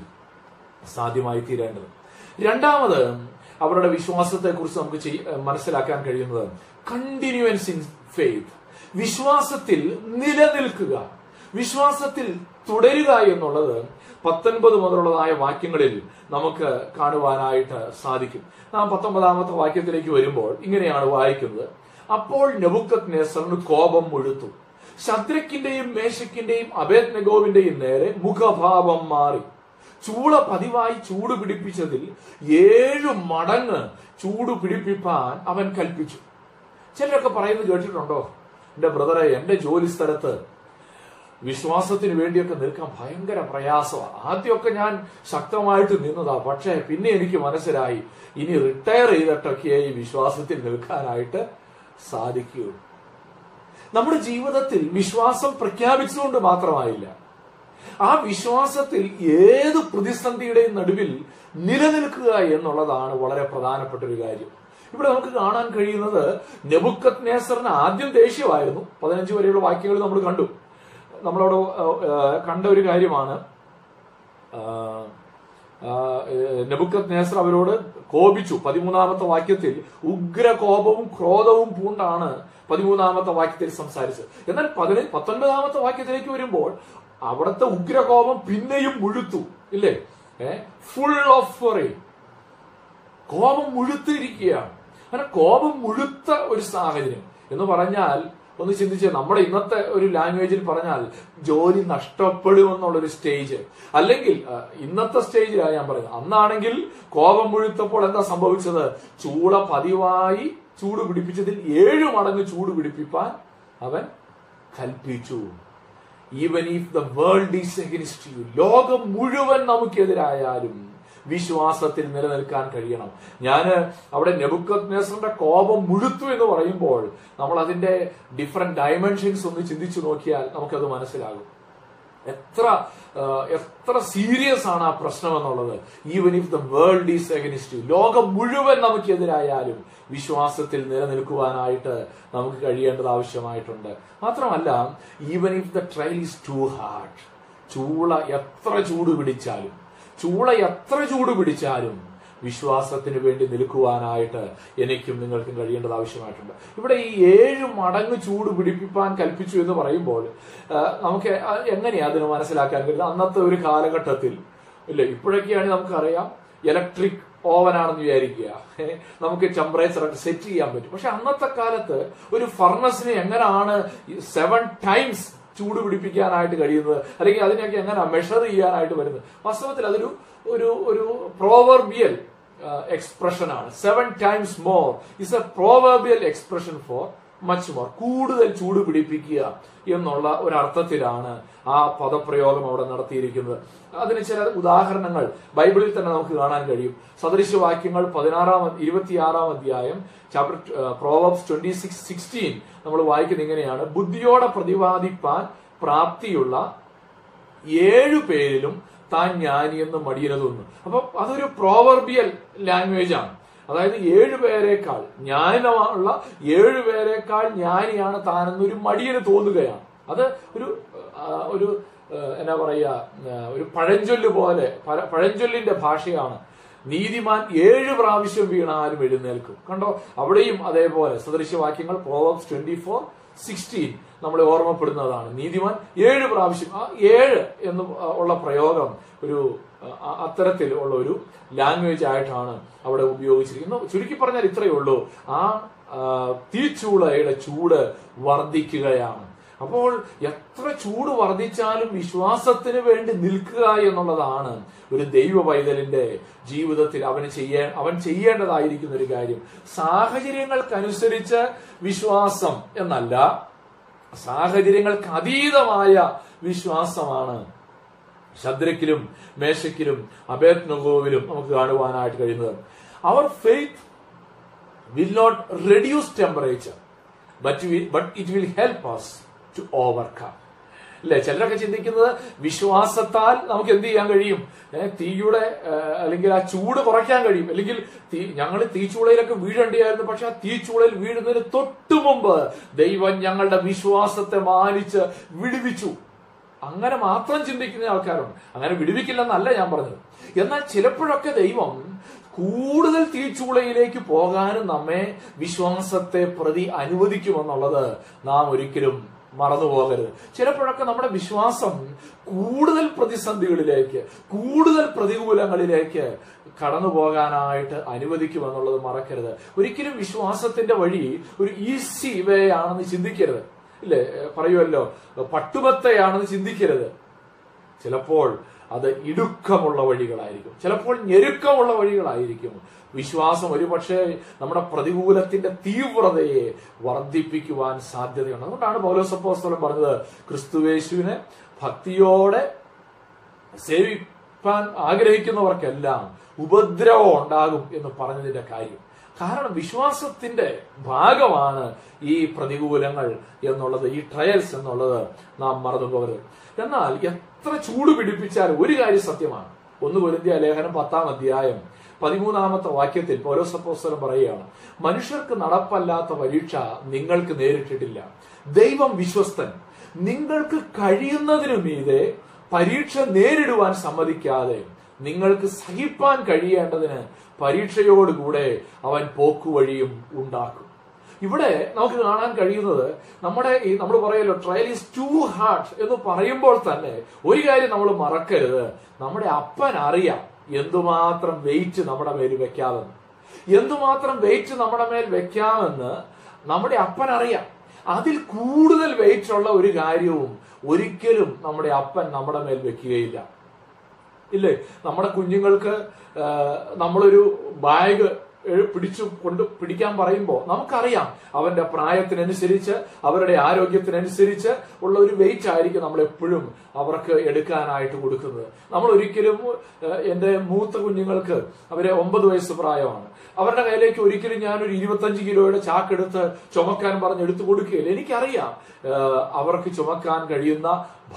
സാധ്യമായി തീരേണ്ടത്. രണ്ടാമത് അവരുടെ വിശ്വാസത്തെ കുറിച്ച് നമുക്ക് മനസ്സിലാക്കാൻ കഴിയുന്നത് കണ്ടിന്യൂവൻസ് ഇൻ ഫെയ്ത്ത് വിശ്വാസത്തിൽ നിലനിൽക്കുക. വിശ്വാസത്തിൽ തുടരുക എന്നുള്ളത് പത്തൊൻപത് മുതലുള്ളതായ വാക്യങ്ങളിൽ നമുക്ക് കാണുവാനായിട്ട് സാധിക്കും. നാം പത്തൊമ്പതാമത്തെ വാക്യത്തിലേക്ക് വരുമ്പോൾ ഇങ്ങനെയാണ് വായിക്കുന്നത്. അപ്പോൾ നെബുക്കത് നെസറിന് കോപം മുഴുത്തു. ശദ്രക്കിന്റെയും മേശക്കിന്റെയും അബേദ്നഗോവിന്റെയും നേരെ മുഖഭാവം മാറി. ചൂള പതിവായി ചൂട് പിടിപ്പിച്ചതിൽ ഏഴു മടങ്ങ് ചൂട് പിടിപ്പിപ്പാൻ അവൻ കൽപ്പിച്ചു. ചിലരൊക്കെ പറയുന്നത് കേട്ടിട്ടുണ്ടോ? എന്റെ ബ്രദറെ എന്റെ ജോലി സ്ഥലത്ത് വിശ്വാസത്തിന് വേണ്ടിയൊക്കെ നിൽക്കാൻ ഭയങ്കര പ്രയാസമാണ്. ആദ്യമൊക്കെ ഞാൻ ശക്തമായിട്ട് നിന്നതാ. പക്ഷേ പിന്നെ എനിക്ക് മനസ്സിലായി ഇനി റിട്ടയർ ചെയ്തിട്ടൊക്കെയായി വിശ്വാസത്തിൽ നിൽക്കാനായിട്ട് സാധിക്കുകയുള്ളൂ. നമ്മുടെ ജീവിതത്തിൽ വിശ്വാസം പ്രഖ്യാപിച്ചുകൊണ്ട് മാത്രമായില്ല. ആ വിശ്വാസത്തിൽ ഏത് പ്രതിസന്ധിയുടെയും നടുവിൽ നിലനിൽക്കുക എന്നുള്ളതാണ് വളരെ പ്രധാനപ്പെട്ട ഒരു കാര്യം. ഇവിടെ നമുക്ക് കാണാൻ കഴിയുന്നത് നെബുക്കത് നേസറിന് ആദ്യം ദേഷ്യമായിരുന്നു. പതിനഞ്ച് വരെയുള്ള വാക്യങ്ങൾ നമ്മൾ കണ്ടു. നമ്മളവിടെ കണ്ട ഒരു കാര്യമാണ്. നെബുക്കത് നേസർ അവരോട് കോപിച്ചു. പതിമൂന്നാമത്തെ വാക്യത്തിൽ ഉഗ്ര കോപവും ക്രോധവും പൂണ്ടാണ് പതിമൂന്നാമത്തെ വാക്യത്തിൽ സംസാരിച്ചത്. എന്നാൽ പതിന പത്തൊൻപതാമത്തെ വാക്യത്തിലേക്ക് വരുമ്പോൾ അവിടുത്തെ ഉഗ്രകോപം പിന്നെയും മുഴുത്തു. ഇല്ലേ? ഫുൾ ഓഫ് ഫൊറി കോപം മുഴുത്തിരിക്കുകയാണ്. അങ്ങനെ കോപം മുഴുത്ത ഒരു സാഹചര്യം. എന്ന് പറഞ്ഞാൽ ഒന്ന് ചിന്തിച്ച് നമ്മുടെ ഇന്നത്തെ ഒരു ലാംഗ്വേജിൽ പറഞ്ഞാൽ ജോലി നഷ്ടപ്പെടുമെന്നുള്ളൊരു സ്റ്റേജ് അല്ലെങ്കിൽ ഇന്നത്തെ സ്റ്റേജിലാണ് ഞാൻ പറയുന്നത് അന്നാണെങ്കിൽ കോപം മുഴുത്തപ്പോൾ എന്താ സംഭവിച്ചത്? ചൂട പതിവായി ചൂട് പിടിപ്പിച്ചതിൽ ഏഴു മടങ്ങ് ചൂട് പിടിപ്പിപ്പാൻ അവൻ കൽപ്പിച്ചു. Even if the world is against you ലോകം മുഴുവൻ നമുക്കെതിരായാലും വിശ്വാസത്തിൽ നിലനിൽക്കാൻ കഴിയണം. ഞാൻ അവിടെ നെബുക്കത് നേസറിന്റെ കോപം മുഴുത്തു എന്ന് പറയുമ്പോൾ നമ്മൾ അതിന്റെ ഡിഫറെന്റ് ഡയമെൻഷൻസ് ഒന്ന് ചിന്തിച്ചു നോക്കിയാൽ നമുക്കത് മനസ്സിലാകും. എത്ര എത്ര സീരിയസ് ആണ് ആ പ്രശ്നം എന്നുള്ളത്. Even if the world is against you ലോകം മുഴുവൻ നമുക്കെതിരായാലും വിശ്വാസത്തിൽ നിലനിൽക്കുവാനായിട്ട് നമുക്ക് കഴിയേണ്ടത് ആവശ്യമായിട്ടുണ്ട്. മാത്രമല്ല even if the trial is too hard ചൂള എത്ര ചൂട് പിടിച്ചാലും ചൂള എത്ര ചൂട് പിടിച്ചാലും വിശ്വാസത്തിന് വേണ്ടി നിൽക്കുവാനായിട്ട് എനിക്കും നിങ്ങൾക്കും കഴിയേണ്ടത് ആവശ്യമായിട്ടുണ്ട്. ഇവിടെ ഈ ഏഴ് മടങ്ങ് ചൂട് പിടിപ്പിപ്പാൻ കൽപ്പിച്ചു എന്ന് പറയുമ്പോൾ നമുക്ക് എങ്ങനെയാ അതിന് മനസ്സിലാക്കാൻ കഴിയുന്നത്? അന്നത്തെ ഒരു കാലഘട്ടത്തിൽ ഇല്ല ഇപ്പോഴൊക്കെയാണെങ്കിൽ നമുക്കറിയാം ഇലക്ട്രിക് ഓവനാണെന്ന് വിചാരിക്കുക. നമുക്ക് ടെമ്പറേച്ചർ സെറ്റ് ചെയ്യാൻ പറ്റും. പക്ഷെ അന്നത്തെ കാലത്ത് ഒരു ഫർണസിനെ എങ്ങനെയാണ് സെവൻ ടൈംസ് ചൂട് പിടിപ്പിക്കാനായിട്ട് കഴിയുന്നത് അല്ലെങ്കിൽ അതിനെയൊക്കെ എങ്ങനെ മെഷർ ചെയ്യാനായിട്ട് വരുന്നത്. വാസ്തവത്തിൽ അതൊരു ഒരു ഒരു പ്രോവർബിയൽ എക്സ്പ്രഷൻ ആണ്. Seven times more is a proverbial expression for much more കൂടുതൽ ചൂട് പിടിപ്പിക്കുക എന്നുള്ള ഒരർത്ഥത്തിലാണ് ആ പദപ്രയോഗം അവിടെ നടത്തിയിരിക്കുന്നത്. അതിന് ചില ഉദാഹരണങ്ങൾ ബൈബിളിൽ തന്നെ നമുക്ക് കാണാൻ കഴിയും. സദൃശവാക്യങ്ങൾ പതിനാറാം ഇരുപത്തിയാറാം അധ്യായം chapter Proverbs twenty six sixteen നമ്മൾ വായിക്കുന്നത് ഇങ്ങനെയാണ്. ബുദ്ധിയോടെ പ്രതിപാദിപ്പാൻ പ്രാപ്തിയുള്ള ഏഴു പേരിലും താൻ ജ്ഞാനിയെന്ന് മടിയനതൊന്നു അപ്പൊ അതൊരു പ്രോവർബിയൽ ലാംഗ്വേജ് ആണ്. അതായത് ഏഴുപേരെക്കാൾ പേരെക്കാൾ ജ്ഞാനമുള്ള ഏഴ് പേരേക്കാൾ ജ്ഞാനിയാണ് താനെന്നൊരു മടിയന് തോന്നുകയാണ്. അത് ഒരു ഒരു എന്നാ പറയാ ഒരു പഴഞ്ചൊല്ല് പോലെ പഴഞ്ചൊല്ലിന്റെ ഭാഷയാണ്. നീതിമാൻ ഏഴ് പ്രാവശ്യം വീണാലും എഴുന്നേൽക്കും. കണ്ടോ? അവിടെയും അതേപോലെ സദൃശ്യവാക്യങ്ങൾ പ്രോവബ്സ് ട്വന്റി ഫോർ സിക്സ്റ്റീൻ നമ്മളെ ഓർമ്മപ്പെടുന്നതാണ്. നീതിമാൻ ഏഴ് പ്രാവശ്യം ആ ഏഴ് എന്ന് ഉള്ള പ്രയോഗം ഒരു അത്തരത്തിൽ ഉള്ള ഒരു ലാംഗ്വേജ് ആയിട്ടാണ് അവിടെ ഉപയോഗിച്ചിരിക്കുന്നത്. ചുരുക്കി പറഞ്ഞാൽ ഇത്രയേ ഉള്ളൂ. ആ തീച്ചൂളയുടെ ചൂട് വർദ്ധിക്കുകയാണ്. അപ്പോൾ എത്ര ചൂട് വർദ്ധിച്ചാലും വിശ്വാസത്തിന് വേണ്ടി നിൽക്കുക എന്നുള്ളതാണ് ഒരു ദൈവ പൈതലിന്റെ ജീവിതത്തിൽ അവന് ചെയ്യേ അവൻ ചെയ്യേണ്ടതായിരിക്കുന്ന ഒരു കാര്യം. സാഹചര്യങ്ങൾക്കനുസരിച്ച് വിശ്വാസം എന്നല്ല സാഹചര്യങ്ങൾക്ക് അതീതമായ വിശ്വാസമാണ് ശദ്രക്കിലും മേശക്കിലും അബേത്നഗോവിലും നമുക്ക് കാണുവാനായിട്ട് കഴിയുന്നത്. Our faith will not reduce temperature but but it will help us to overcome. അല്ലെ ചിലരൊക്കെ ചിന്തിക്കുന്നത് വിശ്വാസത്താൽ നമുക്ക് എന്ത് ചെയ്യാൻ കഴിയും? തീയുടെ അല്ലെങ്കിൽ ആ ചൂട് കുറയ്ക്കാൻ കഴിയും. അല്ലെങ്കിൽ തീ ഞങ്ങൾ തീച്ചൂളയിലൊക്കെ വീഴേണ്ടിയായിരുന്നു പക്ഷെ ആ തീച്ചൂളയിൽ വീഴുന്നതിന് തൊട്ടു മുമ്പ് ദൈവം ഞങ്ങളുടെ വിശ്വാസത്തെ മാനിച്ച് വിടുവിച്ചു. അങ്ങനെ മാത്രം ചിന്തിക്കുന്ന ആൾക്കാരുണ്ട്. അങ്ങനെ വിടുവിക്കില്ലെന്നല്ല ഞാൻ പറഞ്ഞത്. എന്നാൽ ചിലപ്പോഴൊക്കെ ദൈവം കൂടുതൽ തീച്ചൂളയിലേക്ക് പോകാനും നമ്മെ വിശ്വാസത്തെ പ്രതി അനുവദിക്കുമെന്നുള്ളത് നാം ഒരിക്കലും മറന്നുപോകരുത് ചിലപ്പോഴൊക്കെ നമ്മുടെ വിശ്വാസം കൂടുതൽ പ്രതിസന്ധികളിലേക്ക് കൂടുതൽ പ്രതികൂലങ്ങളിലേക്ക് കടന്നു പോകാനായിട്ട് അനുവദിക്കുമെന്നുള്ളത് മറക്കരുത്. ഒരിക്കലും വിശ്വാസത്തിന്റെ വഴി ഒരു ഈസി വേ ആണെന്ന് ചിന്തിക്കരുത്. ഇല്ലേ? പറയുമല്ലോ പട്ടുമത്തയാണെന്ന് ചിന്തിക്കരുത്. ചിലപ്പോൾ അത് ഇടുക്കമുള്ള വഴികളായിരിക്കും. ചിലപ്പോൾ ഞെരുക്കമുള്ള വഴികളായിരിക്കും. വിശ്വാസം ഒരുപക്ഷെ നമ്മുടെ പ്രതികൂലത്തിന്റെ തീവ്രതയെ വർദ്ധിപ്പിക്കുവാൻ സാധ്യതയുണ്ട്. അതുകൊണ്ടാണ് പൗലോസപ്പോസ്തലൻ പറഞ്ഞത് ക്രിസ്തുവേശുവിനെ ഭക്തിയോടെ സേവിപ്പാൻ ആഗ്രഹിക്കുന്നവർക്കെല്ലാം ഉപദ്രവം ഉണ്ടാകും എന്ന് പറഞ്ഞതിന്റെ കാര്യം. കാരണം വിശ്വാസത്തിന്റെ ഭാഗമാണ് ഈ പ്രതികൂലങ്ങൾ എന്നുള്ളത് ഈ ട്രയൽസ് എന്നുള്ളത് നാം മറന്നു പോകരുത് എന്നാൽ എത്ര ചൂട് പിടിപ്പിച്ചാലും ഒരു കാര്യം സത്യമാണ്. ഒന്ന് പൊരുതിയ ലേഖനം പത്താം അധ്യായം പതിമൂന്നാമത്തെ വാക്യത്തിൽ പൗലോസപ്പോസ്തലം പറയുകയാണ് മനുഷ്യർക്ക് നടപ്പല്ലാത്ത പരീക്ഷ നിങ്ങൾക്ക് നേരിട്ടിട്ടില്ല. ദൈവം വിശ്വസ്തൻ. നിങ്ങൾക്ക് കഴിയുന്നതിനു മീതെ പരീക്ഷ നേരിടുവാൻ സമ്മതിക്കാതെ നിങ്ങൾക്ക് സഹിപ്പാൻ കഴിയേണ്ടതിന് പരീക്ഷയോടുകൂടെ അവൻ പോക്കുവഴിയും ഉണ്ടാക്കും. ഇവിടെ നമുക്ക് കാണാൻ കഴിയുന്നത് നമ്മുടെ ഈ നമ്മൾ പറയല്ലോ ട്രയൽ ഈസ് ടു ഹാർഡ് എന്ന് പറയുമ്പോൾ തന്നെ ഒരു കാര്യം നമ്മൾ മറക്കരുത്. നമ്മുടെ അപ്പൻ അറിയാം എന്തുമാത്രം വെയിറ്റ് നമ്മുടെ മേൽ വെക്കാമെന്ന്. എന്തുമാത്രം വെയിറ്റ് നമ്മുടെ മേൽ വെക്കാമെന്ന് നമ്മുടെ അപ്പൻ അറിയാം. അതിൽ കൂടുതൽ വെയിറ്റ് ഉള്ള ഒരു കാര്യവും ഒരിക്കലും നമ്മുടെ അപ്പൻ നമ്മുടെ മേൽ വെക്കുകയില്ല. ഇല്ലേ? നമ്മുടെ കുഞ്ഞുങ്ങൾക്ക് നമ്മളൊരു ബാഗ് പിടിച്ചു കൊണ്ട് പിടിക്കാൻ പറയുമ്പോൾ നമുക്കറിയാം അവന്റെ പ്രായത്തിനനുസരിച്ച് അവരുടെ ആരോഗ്യത്തിനനുസരിച്ച് ഉള്ള ഒരു വെയിറ്റ് ആയിരിക്കും നമ്മൾ എപ്പോഴും അവർക്ക് എടുക്കാനായിട്ട് കൊടുക്കുന്നത്. നമ്മൾ ഒരിക്കലും എന്റെ മൂത്ത കുഞ്ഞുങ്ങൾക്ക് അവരെ ഒമ്പത് വയസ്സ് പ്രായമാണ്. അവരുടെ കയ്യിലേക്ക് ഒരിക്കലും ഞാൻ ഒരു ഇരുപത്തഞ്ച് കിലോയുടെ ചാക്കെടുത്ത് ചുമക്കാൻ പറഞ്ഞ് എടുത്തു കൊടുക്കുകയില്ല. എനിക്കറിയാം അവർക്ക് ചുമക്കാൻ കഴിയുന്ന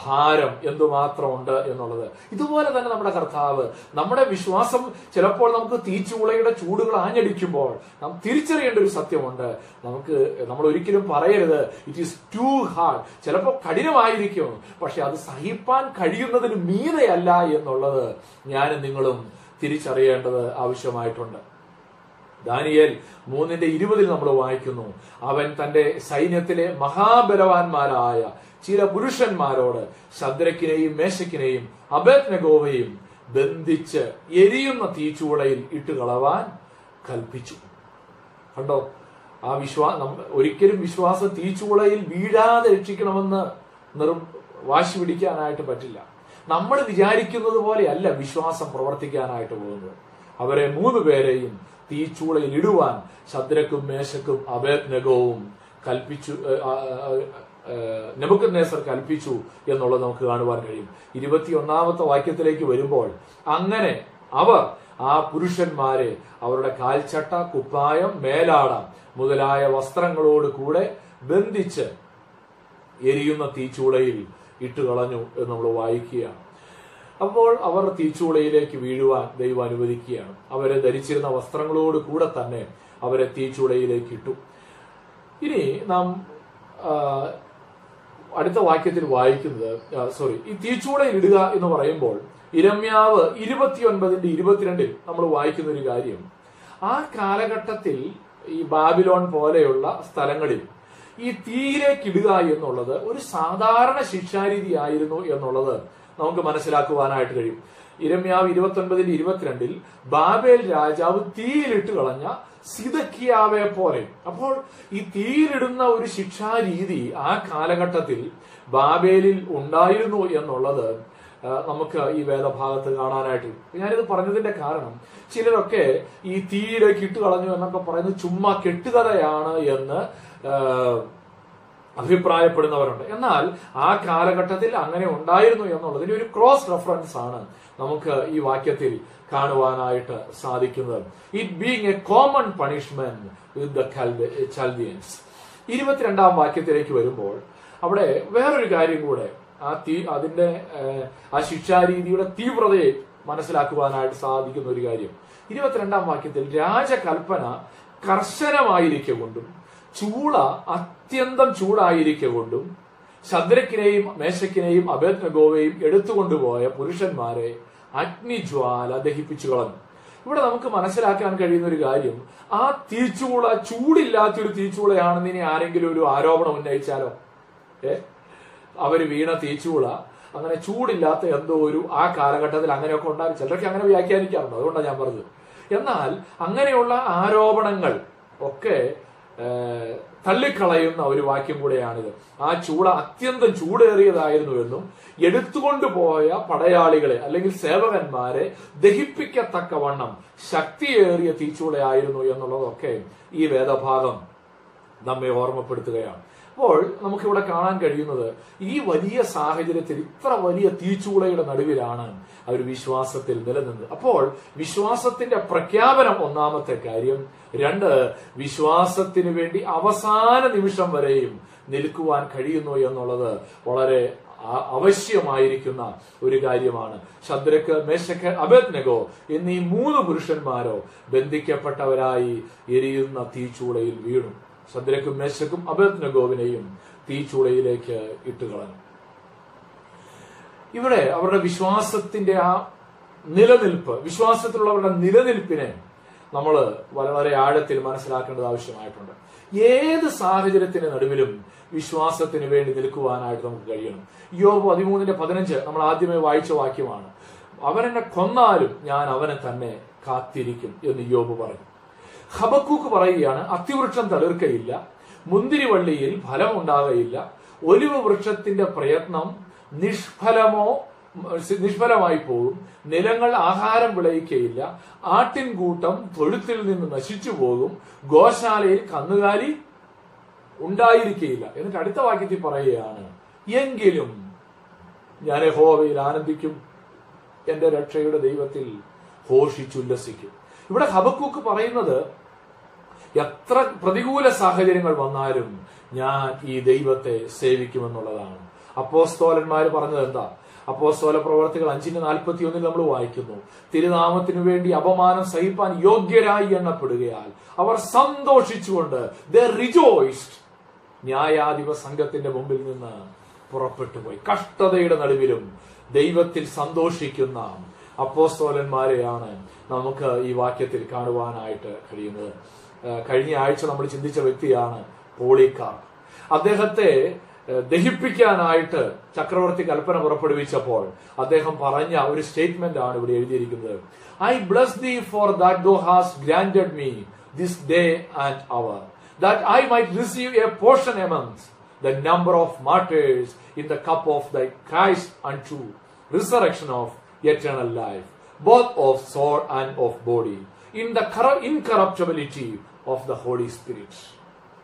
ഭാരം എന്തുമാത്രമുണ്ട് എന്നുള്ളത്. ഇതുപോലെ തന്നെ നമ്മുടെ കർത്താവ് നമ്മുടെ വിശ്വാസം ചിലപ്പോൾ നമുക്ക് തീച്ചുളയുടെ ചൂടുകൾ ആഞ്ഞടിക്കുമ്പോൾ നാം തിരിച്ചറിയേണ്ട ഒരു സത്യമുണ്ട്. നമുക്ക് നമ്മൾ ഒരിക്കലും പറയരുത് ഇറ്റ് ഈസ് ടു ഹാർഡ് ചിലപ്പോൾ കഠിനമായിരിക്കും പക്ഷെ അത് സഹിപ്പാൻ കഴിയുന്നതിന് മീതയല്ല എന്നുള്ളത് ഞാനും നിങ്ങളും തിരിച്ചറിയേണ്ടത് ആവശ്യമായിട്ടുണ്ട്. ദാനിയേൽ മൂന്നിന്റെ ഇരുപതിൽ നമ്മൾ വായിക്കുന്നു അവൻ തന്റെ സൈന്യത്തിലെ മഹാബലവാന്മാരായ ചില പുരുഷന്മാരോട് ശദ്രക്കിനെയും മേശക്കിനെയും അബേത്നഗോവയും ബന്ധിച്ച് എരിയുന്ന തീച്ചുവളയിൽ ഇട്ട് കളവാൻ കൽപ്പിച്ചു. കണ്ടോ? ആ വിശ്വാ ഒരിക്കലും വിശ്വാസം തീച്ചുവളയിൽ വീഴാതെ രക്ഷിക്കണമെന്ന് നിർ വാശി പിടിക്കാനായിട്ട് പറ്റില്ല. നമ്മൾ വിചാരിക്കുന്നത് പോലെയല്ല വിശ്വാസം പ്രവർത്തിക്കാനായിട്ട് പോകുന്നത്. അവരെ മൂന്ന് പേരെയും തീച്ചൂളയിൽ ഇടുവാൻ ശദ്രക്കും മേശക്കും അബേദ്നഗവും കൽപ്പിച്ചു നെബുക്കദ്നേസർ കൽപ്പിച്ചു എന്നുള്ളത് നമുക്ക് കാണുവാൻ കഴിയും. ഇരുപത്തിയൊന്നാമത്തെ വാക്യത്തിലേക്ക് വരുമ്പോൾ അങ്ങനെ അവർ ആ പുരുഷന്മാരെ അവരുടെ കാൽച്ചട്ട കുപ്പായം മേലാട മുതലായ വസ്ത്രങ്ങളോട് കൂടെ ബന്ധിച്ച് എരിയുന്ന തീച്ചൂളയിൽ ഇട്ടുകളഞ്ഞു എന്ന് നമ്മൾ വായിക്കുകയാണ്. അപ്പോൾ അവർ തീച്ചൂളയിലേക്ക് വീഴുവാൻ ദൈവം അനുവദിക്കുകയാണ്. അവരെ ധരിച്ചിരുന്ന വസ്ത്രങ്ങളോട് കൂടെ തന്നെ അവരെ തീച്ചൂളയിലേക്ക് ഇട്ടു. ഇനി നാം അടുത്ത വാക്യത്തിൽ വായിക്കുന്നത് സോറി ഈ തീച്ചൂടെ ഇടുക എന്ന് പറയുമ്പോൾ ഇരമ്യാവ് ഇരുപത്തിയൊൻപതിന്റെ ഇരുപത്തിരണ്ടിൽ നമ്മൾ വായിക്കുന്ന ഒരു കാര്യം. ആ കാലഘട്ടത്തിൽ ഈ ബാബിലോൺ പോലെയുള്ള സ്ഥലങ്ങളിൽ ഈ തീയിലേക്ക് ഇടുക എന്നുള്ളത് ഒരു സാധാരണ ശിക്ഷാരീതി ആയിരുന്നു എന്നുള്ളത് നമുക്ക് മനസ്സിലാക്കുവാനായിട്ട് കഴിയും. ഇരമ്യാവ് ഇരുപത്തി ഒൻപതിൽ ഇരുപത്തിരണ്ടിൽ ബാബേൽ രാജാവ് തീയിലിട്ട് കളഞ്ഞ സിതക്കിയാവെ പോലെ അപ്പോൾ ഈ തീയിലിടുന്ന ഒരു ശിക്ഷാരീതി ആ കാലഘട്ടത്തിൽ ബാബേലിൽ ഉണ്ടായിരുന്നു എന്നുള്ളത് നമുക്ക് ഈ വേദഭാഗത്ത് കാണാനായിട്ട്. ഞാനിത് പറഞ്ഞതിന്റെ കാരണം ചിലരൊക്കെ ഈ തീയിലേക്ക് ഇട്ട് കളഞ്ഞു എന്നൊക്കെ പറയുന്നത് ചുമ്മാ കെട്ടുകഥയാണ് എന്ന് അഭിപ്രായപ്പെടുന്നവരുണ്ട് എന്നാൽ ആ കാലഘട്ടത്തിൽ അങ്ങനെ ഉണ്ടായിരുന്നു എന്നുള്ളതിന് ഒരു ക്രോസ് റെഫറൻസ് ആണ് നമുക്ക് ഈ വാക്യത്തിൽ കാണുവാനായിട്ട് സാധിക്കുന്നത്. It being a common punishment with the ഇരുപത്തിരണ്ടാം വാക്യത്തിലേക്ക് വരുമ്പോൾ അവിടെ വേറൊരു കാര്യം കൂടെ ആ തീ അതിന്റെ ആ ശിക്ഷാരീതിയുടെ തീവ്രതയെ മനസ്സിലാക്കുവാനായിട്ട് സാധിക്കുന്ന ഒരു കാര്യം. ഇരുപത്തിരണ്ടാം വാക്യത്തിൽ രാജകൽപ്പന കർശനമായിരിക്കൊണ്ടും ചൂള അത്യന്തം ചൂടായിരിക്കൊണ്ടും ശദ്രക്കിനെയും മേശക്കിനെയും അബേദ്നഗോവയും എടുത്തുകൊണ്ടുപോയ പുരുഷന്മാരെ അഗ്നിജ്വാല ദഹിപ്പിച്ചു കളഞ്ഞു. ഇവിടെ നമുക്ക് മനസ്സിലാക്കാൻ കഴിയുന്ന ഒരു കാര്യം ആ തീച്ചുള ചൂടില്ലാത്തൊരു തീച്ചുളയാണെന്ന് ഇനി ആരെങ്കിലും ഒരു ആരോപണം ഉന്നയിച്ചാലോ? ഏ? അവർ വീണ തീച്ചൂള അങ്ങനെ ചൂടില്ലാത്ത എന്തോ ഒരു ആ കാലഘട്ടത്തിൽ അങ്ങനെയൊക്കെ ഉണ്ടാകും ചിലരൊക്കെ അങ്ങനെ വ്യാഖ്യാനിക്കാറുണ്ട്. അതുകൊണ്ടാണ് ഞാൻ പറഞ്ഞത്. എന്നാൽ അങ്ങനെയുള്ള ആരോപണങ്ങൾ ഒക്കെ തള്ളിക്കളയുന്ന ഒരു വാക്യം കൂടെയാണിത്. ആ ചൂള അത്യന്തം ചൂടേറിയതായിരുന്നു എന്നും എടുത്തുകൊണ്ട് പോയ പടയാളികളെ അല്ലെങ്കിൽ സേവകന്മാരെ ദഹിപ്പിക്കത്തക്കവണ്ണം ശക്തിയേറിയ തീച്ചൂളയായിരുന്നു എന്നുള്ളതൊക്കെ ഈ വേദഭാഗം നമ്മെ ഓർമ്മപ്പെടുത്തുകയാണ്. അപ്പോൾ നമുക്കിവിടെ കാണാൻ കഴിയുന്നത് ഈ വലിയ സാഹചര്യത്തിൽ ഇത്ര വലിയ തീച്ചൂളയുടെ നടുവിലാണ് അവർ വിശ്വാസത്തിൽ നിലനിന്നു. അപ്പോൾ വിശ്വാസത്തിന്റെ പ്രഖ്യാപനം ഒന്നാമത്തെ കാര്യം രണ്ട് വിശ്വാസത്തിന് വേണ്ടി അവസാന നിമിഷം വരെയും നിൽക്കുവാൻ കഴിയുന്നു എന്നുള്ളത് വളരെ അവശ്യമായിരിക്കുന്ന ഒരു കാര്യമാണ്. ശദ്രക്ക് മേശക്ക് അബദ്നഗോ എന്നീ മൂന്ന് പുരുഷന്മാരോ ബന്ധിക്കപ്പെട്ടവരായി എരിയുന്ന തീച്ചൂളയിൽ വീണു. ശദ്രക്കും മേശക്കും അബദ്നഗോവിനെയും തീച്ചൂളയിലേക്ക് ഇട്ടുകളഞ്ഞു. ഇവിടെ അവരുടെ വിശ്വാസത്തിന്റെ ആ നിലനിൽപ്പ് വിശ്വാസത്തിലുള്ളവരുടെ നിലനിൽപ്പിനെ നമ്മൾ വളരെ ആഴത്തിൽ മനസ്സിലാക്കേണ്ടത് ആവശ്യമായിട്ടുണ്ട്. ഏത് സാഹചര്യത്തിന് നടുവിലും വിശ്വാസത്തിന് വേണ്ടി നിൽക്കുവാനായിട്ട് നമുക്ക് കഴിയണം. യോബ് പതിമൂന്നിന്റെ പതിനഞ്ച് നമ്മൾ ആദ്യമേ വായിച്ച വാക്യമാണ്. അവൻ എന്നെ കൊന്നാലും ഞാൻ അവനെ തന്നെ കാത്തിരിക്കും എന്ന് യോബ് പറഞ്ഞു. ഹബക്കൂക്ക് പറയുകയാണ് അത്തിവൃക്ഷം തളിർക്കയില്ല മുന്തിരിവള്ളിയിൽ ഫലം ഉണ്ടാകയില്ല ഒലിവ് വൃക്ഷത്തിന്റെ പ്രയത്നം നിഷ്ഫലമോ നിഷ്ഫലമായി പോകും നിലങ്ങൾ ആഹാരം വിളയിക്കയില്ല. ആട്ടിൻകൂട്ടം തൊഴുത്തിൽ നിന്ന് നശിച്ചു പോകും. ഗോശാലയിൽ കന്നുകാലി ഉണ്ടായിരിക്കയില്ല. എന്നിട്ട് അടുത്ത വാക്യത്തിൽ പറയുകയാണ് എങ്കിലും ഞാൻ ഹോവയിൽ ആനന്ദിക്കും. എന്റെ രക്ഷയുടെ ദൈവത്തിൽ ഘോഷിച്ചുല്ലസിക്കും. ഇവിടെ ഹബക്കൂക്ക് പറയുന്നത് എത്ര പ്രതികൂല സാഹചര്യങ്ങൾ വന്നാലും ഞാൻ ഈ ദൈവത്തെ സേവിക്കുമെന്നുള്ളതാണ്. അപ്പോസ്തോലന്മാർ പറഞ്ഞത് എന്താ? അപ്പോസ്തോല പ്രവർത്തികൾ അഞ്ചിന്റെ നാൽപ്പത്തി ഒന്നിൽ നമ്മൾ വായിക്കുന്നു. തിരുനാമത്തിനു വേണ്ടി അപമാനം സഹിപ്പാൻ യോഗ്യരായി എണ്ണപ്പെടുകയാൽ അവർ സന്തോഷിച്ചുകൊണ്ട് ദ റിജോയ്സ്ഡ് ന്യായാധിപ സംഘത്തിന്റെ മുമ്പിൽ നിന്ന് പുറപ്പെട്ടു പോയി. കഷ്ടതയുടെ നടുവിലും ദൈവത്തിൽ സന്തോഷിക്കുന്ന അപ്പോസ്തോലന്മാരെയാണ് നമുക്ക് ഈ വാക്യത്തിൽ കാണുവാനായിട്ട് കഴിയുന്നത്. കഴിഞ്ഞ ആഴ്ച നമ്മൾ ചിന്തിച്ച വ്യക്തിയാണ് പോളിക്കാർ അദ്ദേഹത്തെ ദഹിപ്പിക്കാനായിട്ട് ചക്രവർത്തി കൽപ്പന പുറപ്പെടുവിച്ചപ്പോൾ അദ്ദേഹം പറഞ്ഞ ഒരു സ്റ്റേറ്റ്മെന്റ് ആണ് ഇവിടെ എഴുതിയിരിക്കുന്നത് I bless thee for that thou has granted me this day and hour that I might receive a portion amongst the number of martyrs in the cup of thy Christ unto resurrection of eternal life, both of soul and of body, in the corru- incorruptibility of the Holy Spirit.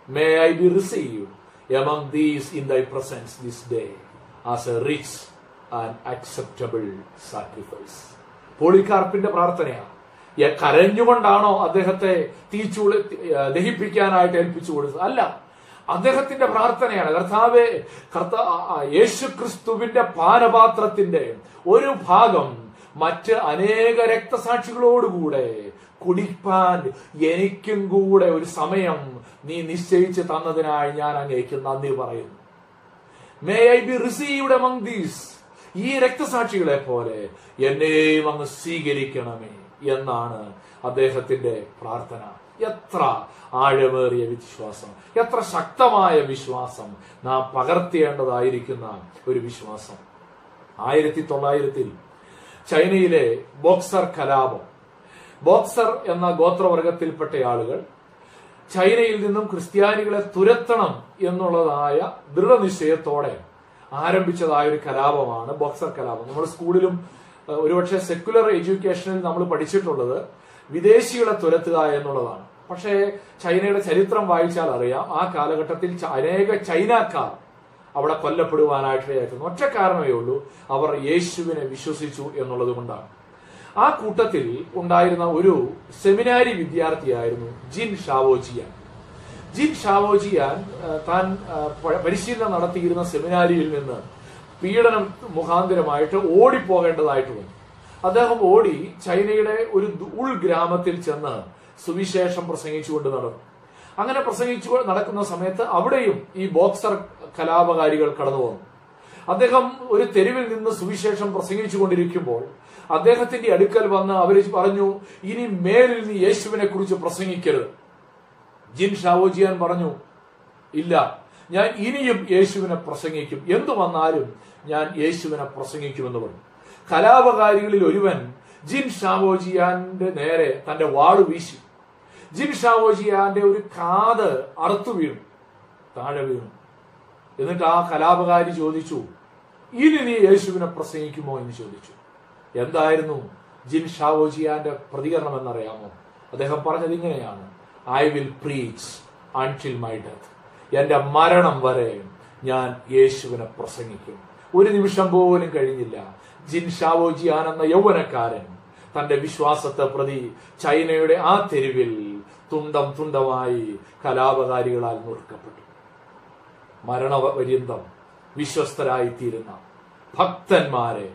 May I be received among these in thy presence this day as a rich and acceptable sacrifice. പോളിക്കാർപ്പിന്റെ പ്രാർത്ഥനയാണ് കരഞ്ഞുകൊണ്ടാണോ അദ്ദേഹത്തെ തീച്ചുളി ദഹിപ്പിക്കാനായിട്ട് ഏൽപ്പിച്ചു കൊടുത്തത്? അല്ല. അദ്ദേഹത്തിന്റെ പ്രാർത്ഥനയാണ്. കർത്താവെ കർത്താ യേശു ക്രിസ്തുവിന്റെ പാനപാത്രത്തിന്റെ ഒരു ഭാഗം മറ്റ് അനേക രക്തസാക്ഷികളോടുകൂടെ കുടിപ്പാൻ എനിക്കും കൂടെ ഒരു സമയം നീ നിശ്ചയിച്ച് തന്നതിനായി ഞാൻ അങ്ങേക്ക് നന്ദി പറയുന്നു. May I be received among these ഈ രക്തസാക്ഷികളെ പോലെ എന്നെയും അങ്ങ് സ്വീകരിക്കണമേ എന്നാണ് അദ്ദേഹത്തിന്റെ പ്രാർത്ഥന. എത്ര ആഴമേറിയ വിശ്വാസം എത്ര ശക്തമായ വിശ്വാസം നാം പകർത്തേണ്ടതായിരിക്കുന്ന ഒരു വിശ്വാസം. ആയിരത്തി തൊള്ളായിരത്തിൽ ചൈനയിലെ ബോക്സർ കലാപം ബോക്സർ എന്ന ഗോത്രവർഗത്തിൽപ്പെട്ട ആളുകൾ ചൈനയിൽ നിന്നും ക്രിസ്ത്യാനികളെ തുരത്തണം എന്നുള്ളതായ ദൃഢനിശ്ചയത്തോടെ ആരംഭിച്ചതായ ഒരു കലാപമാണ് ബോക്സർ കലാപം. നമ്മൾ സ്കൂളിലും ഒരുപക്ഷെ സെക്യുലർ എഡ്യൂക്കേഷനിൽ നമ്മൾ പഠിച്ചിട്ടുള്ളത് വിദേശികളെ തുരത്തുക എന്നുള്ളതാണ്. പക്ഷേ ചൈനയുടെ ചരിത്രം വായിച്ചാൽ അറിയാം ആ കാലഘട്ടത്തിൽ അനേക ചൈനക്കാർ അവിടെ കൊല്ലപ്പെടുവാനായിട്ടായിരുന്നു ഒറ്റ കാരണമേ ഉള്ളൂ അവർ യേശുവിനെ വിശ്വസിച്ചു എന്നുള്ളത് കൊണ്ടാണ് ആ കൂട്ടത്തിൽ ഉണ്ടായിരുന്ന ഒരു സെമിനാരി വിദ്യാർത്ഥിയായിരുന്നു ജിൻ ഷാവോജിയാൻ. ജിൻ ഷാവോജിയാൻ താൻ പരിശീലനം നടത്തിയിരുന്ന സെമിനാരിയിൽ നിന്ന് പീഡനം മുഖാന്തരമായിട്ട് ഓടിപ്പോകേണ്ടതായിട്ട് വന്നു. അദ്ദേഹം ഓടി ചൈനയുടെ ഒരു ഉൾഗ്രാമത്തിൽ ചെന്ന് സുവിശേഷം പ്രസംഗിച്ചുകൊണ്ട് നടന്നു. അങ്ങനെ പ്രസംഗിച്ചു നടക്കുന്ന സമയത്ത് അവിടെയും ഈ ബോക്സർ കലാപകാരികൾ കടന്നു വന്നു അദ്ദേഹം ഒരു തെരുവിൽ നിന്ന് സുവിശേഷം പ്രസംഗിച്ചു കൊണ്ടിരിക്കുമ്പോൾ അദ്ദേഹത്തിന്റെ അടുക്കൽ വന്ന് അവർ പറഞ്ഞു ഇനി മേലിൽ നീ യേശുവിനെ കുറിച്ച് പ്രസംഗിക്കരുത്. ജിൻ ഷാവോജിയാൻ പറഞ്ഞു ഇല്ല ഞാൻ ഇനിയും യേശുവിനെ പ്രസംഗിക്കും. എന്തു വന്നാലും ഞാൻ യേശുവിനെ പ്രസംഗിക്കുമെന്ന് പറഞ്ഞു. കലാപകാരികളിൽ ഒരുവൻ ജിൻ ഷാവോജിയാന്റെ നേരെ തന്റെ വാട് വീശി. ജിൻ ഷാവോജിയാന്റെ ഒരു കാത് അറുത്തു വീണു താഴെ വീണു. എന്നിട്ട് ആ കലാപകാരി ചോദിച്ചു ഇനി നീ യേശുവിനെ പ്രസംഗിക്കുമോ? എന്ന് ചോദിച്ചു. എന്തായിരുന്നു ജിൻ ഷാവോജിയാന്റെ പ്രതികരണം എന്നറിയാമോ? അദ്ദേഹം പറഞ്ഞത് ഇങ്ങനെയാണ്. I will preach until my death എന്റെ മരണം വരെ ഞാൻ യേശുവിനെ പ്രസംഗിക്കും. ഒരു നിമിഷം പോലും കഴിഞ്ഞില്ല. ജിൻ ഷാവോജിയാൻ എന്ന യൗവനക്കാരൻ തന്റെ വിശ്വാസത്തെ പ്രതി ചൈനയുടെ ആ തെരുവിൽ തുണ്ടം തുണ്ടമായി കലാപകാരികളാൽ നുറുക്കപ്പെട്ടു മരണപര്യന്തം വിശ്വസ്തരായിത്തീരുന്ന ഭക്തന്മാരെ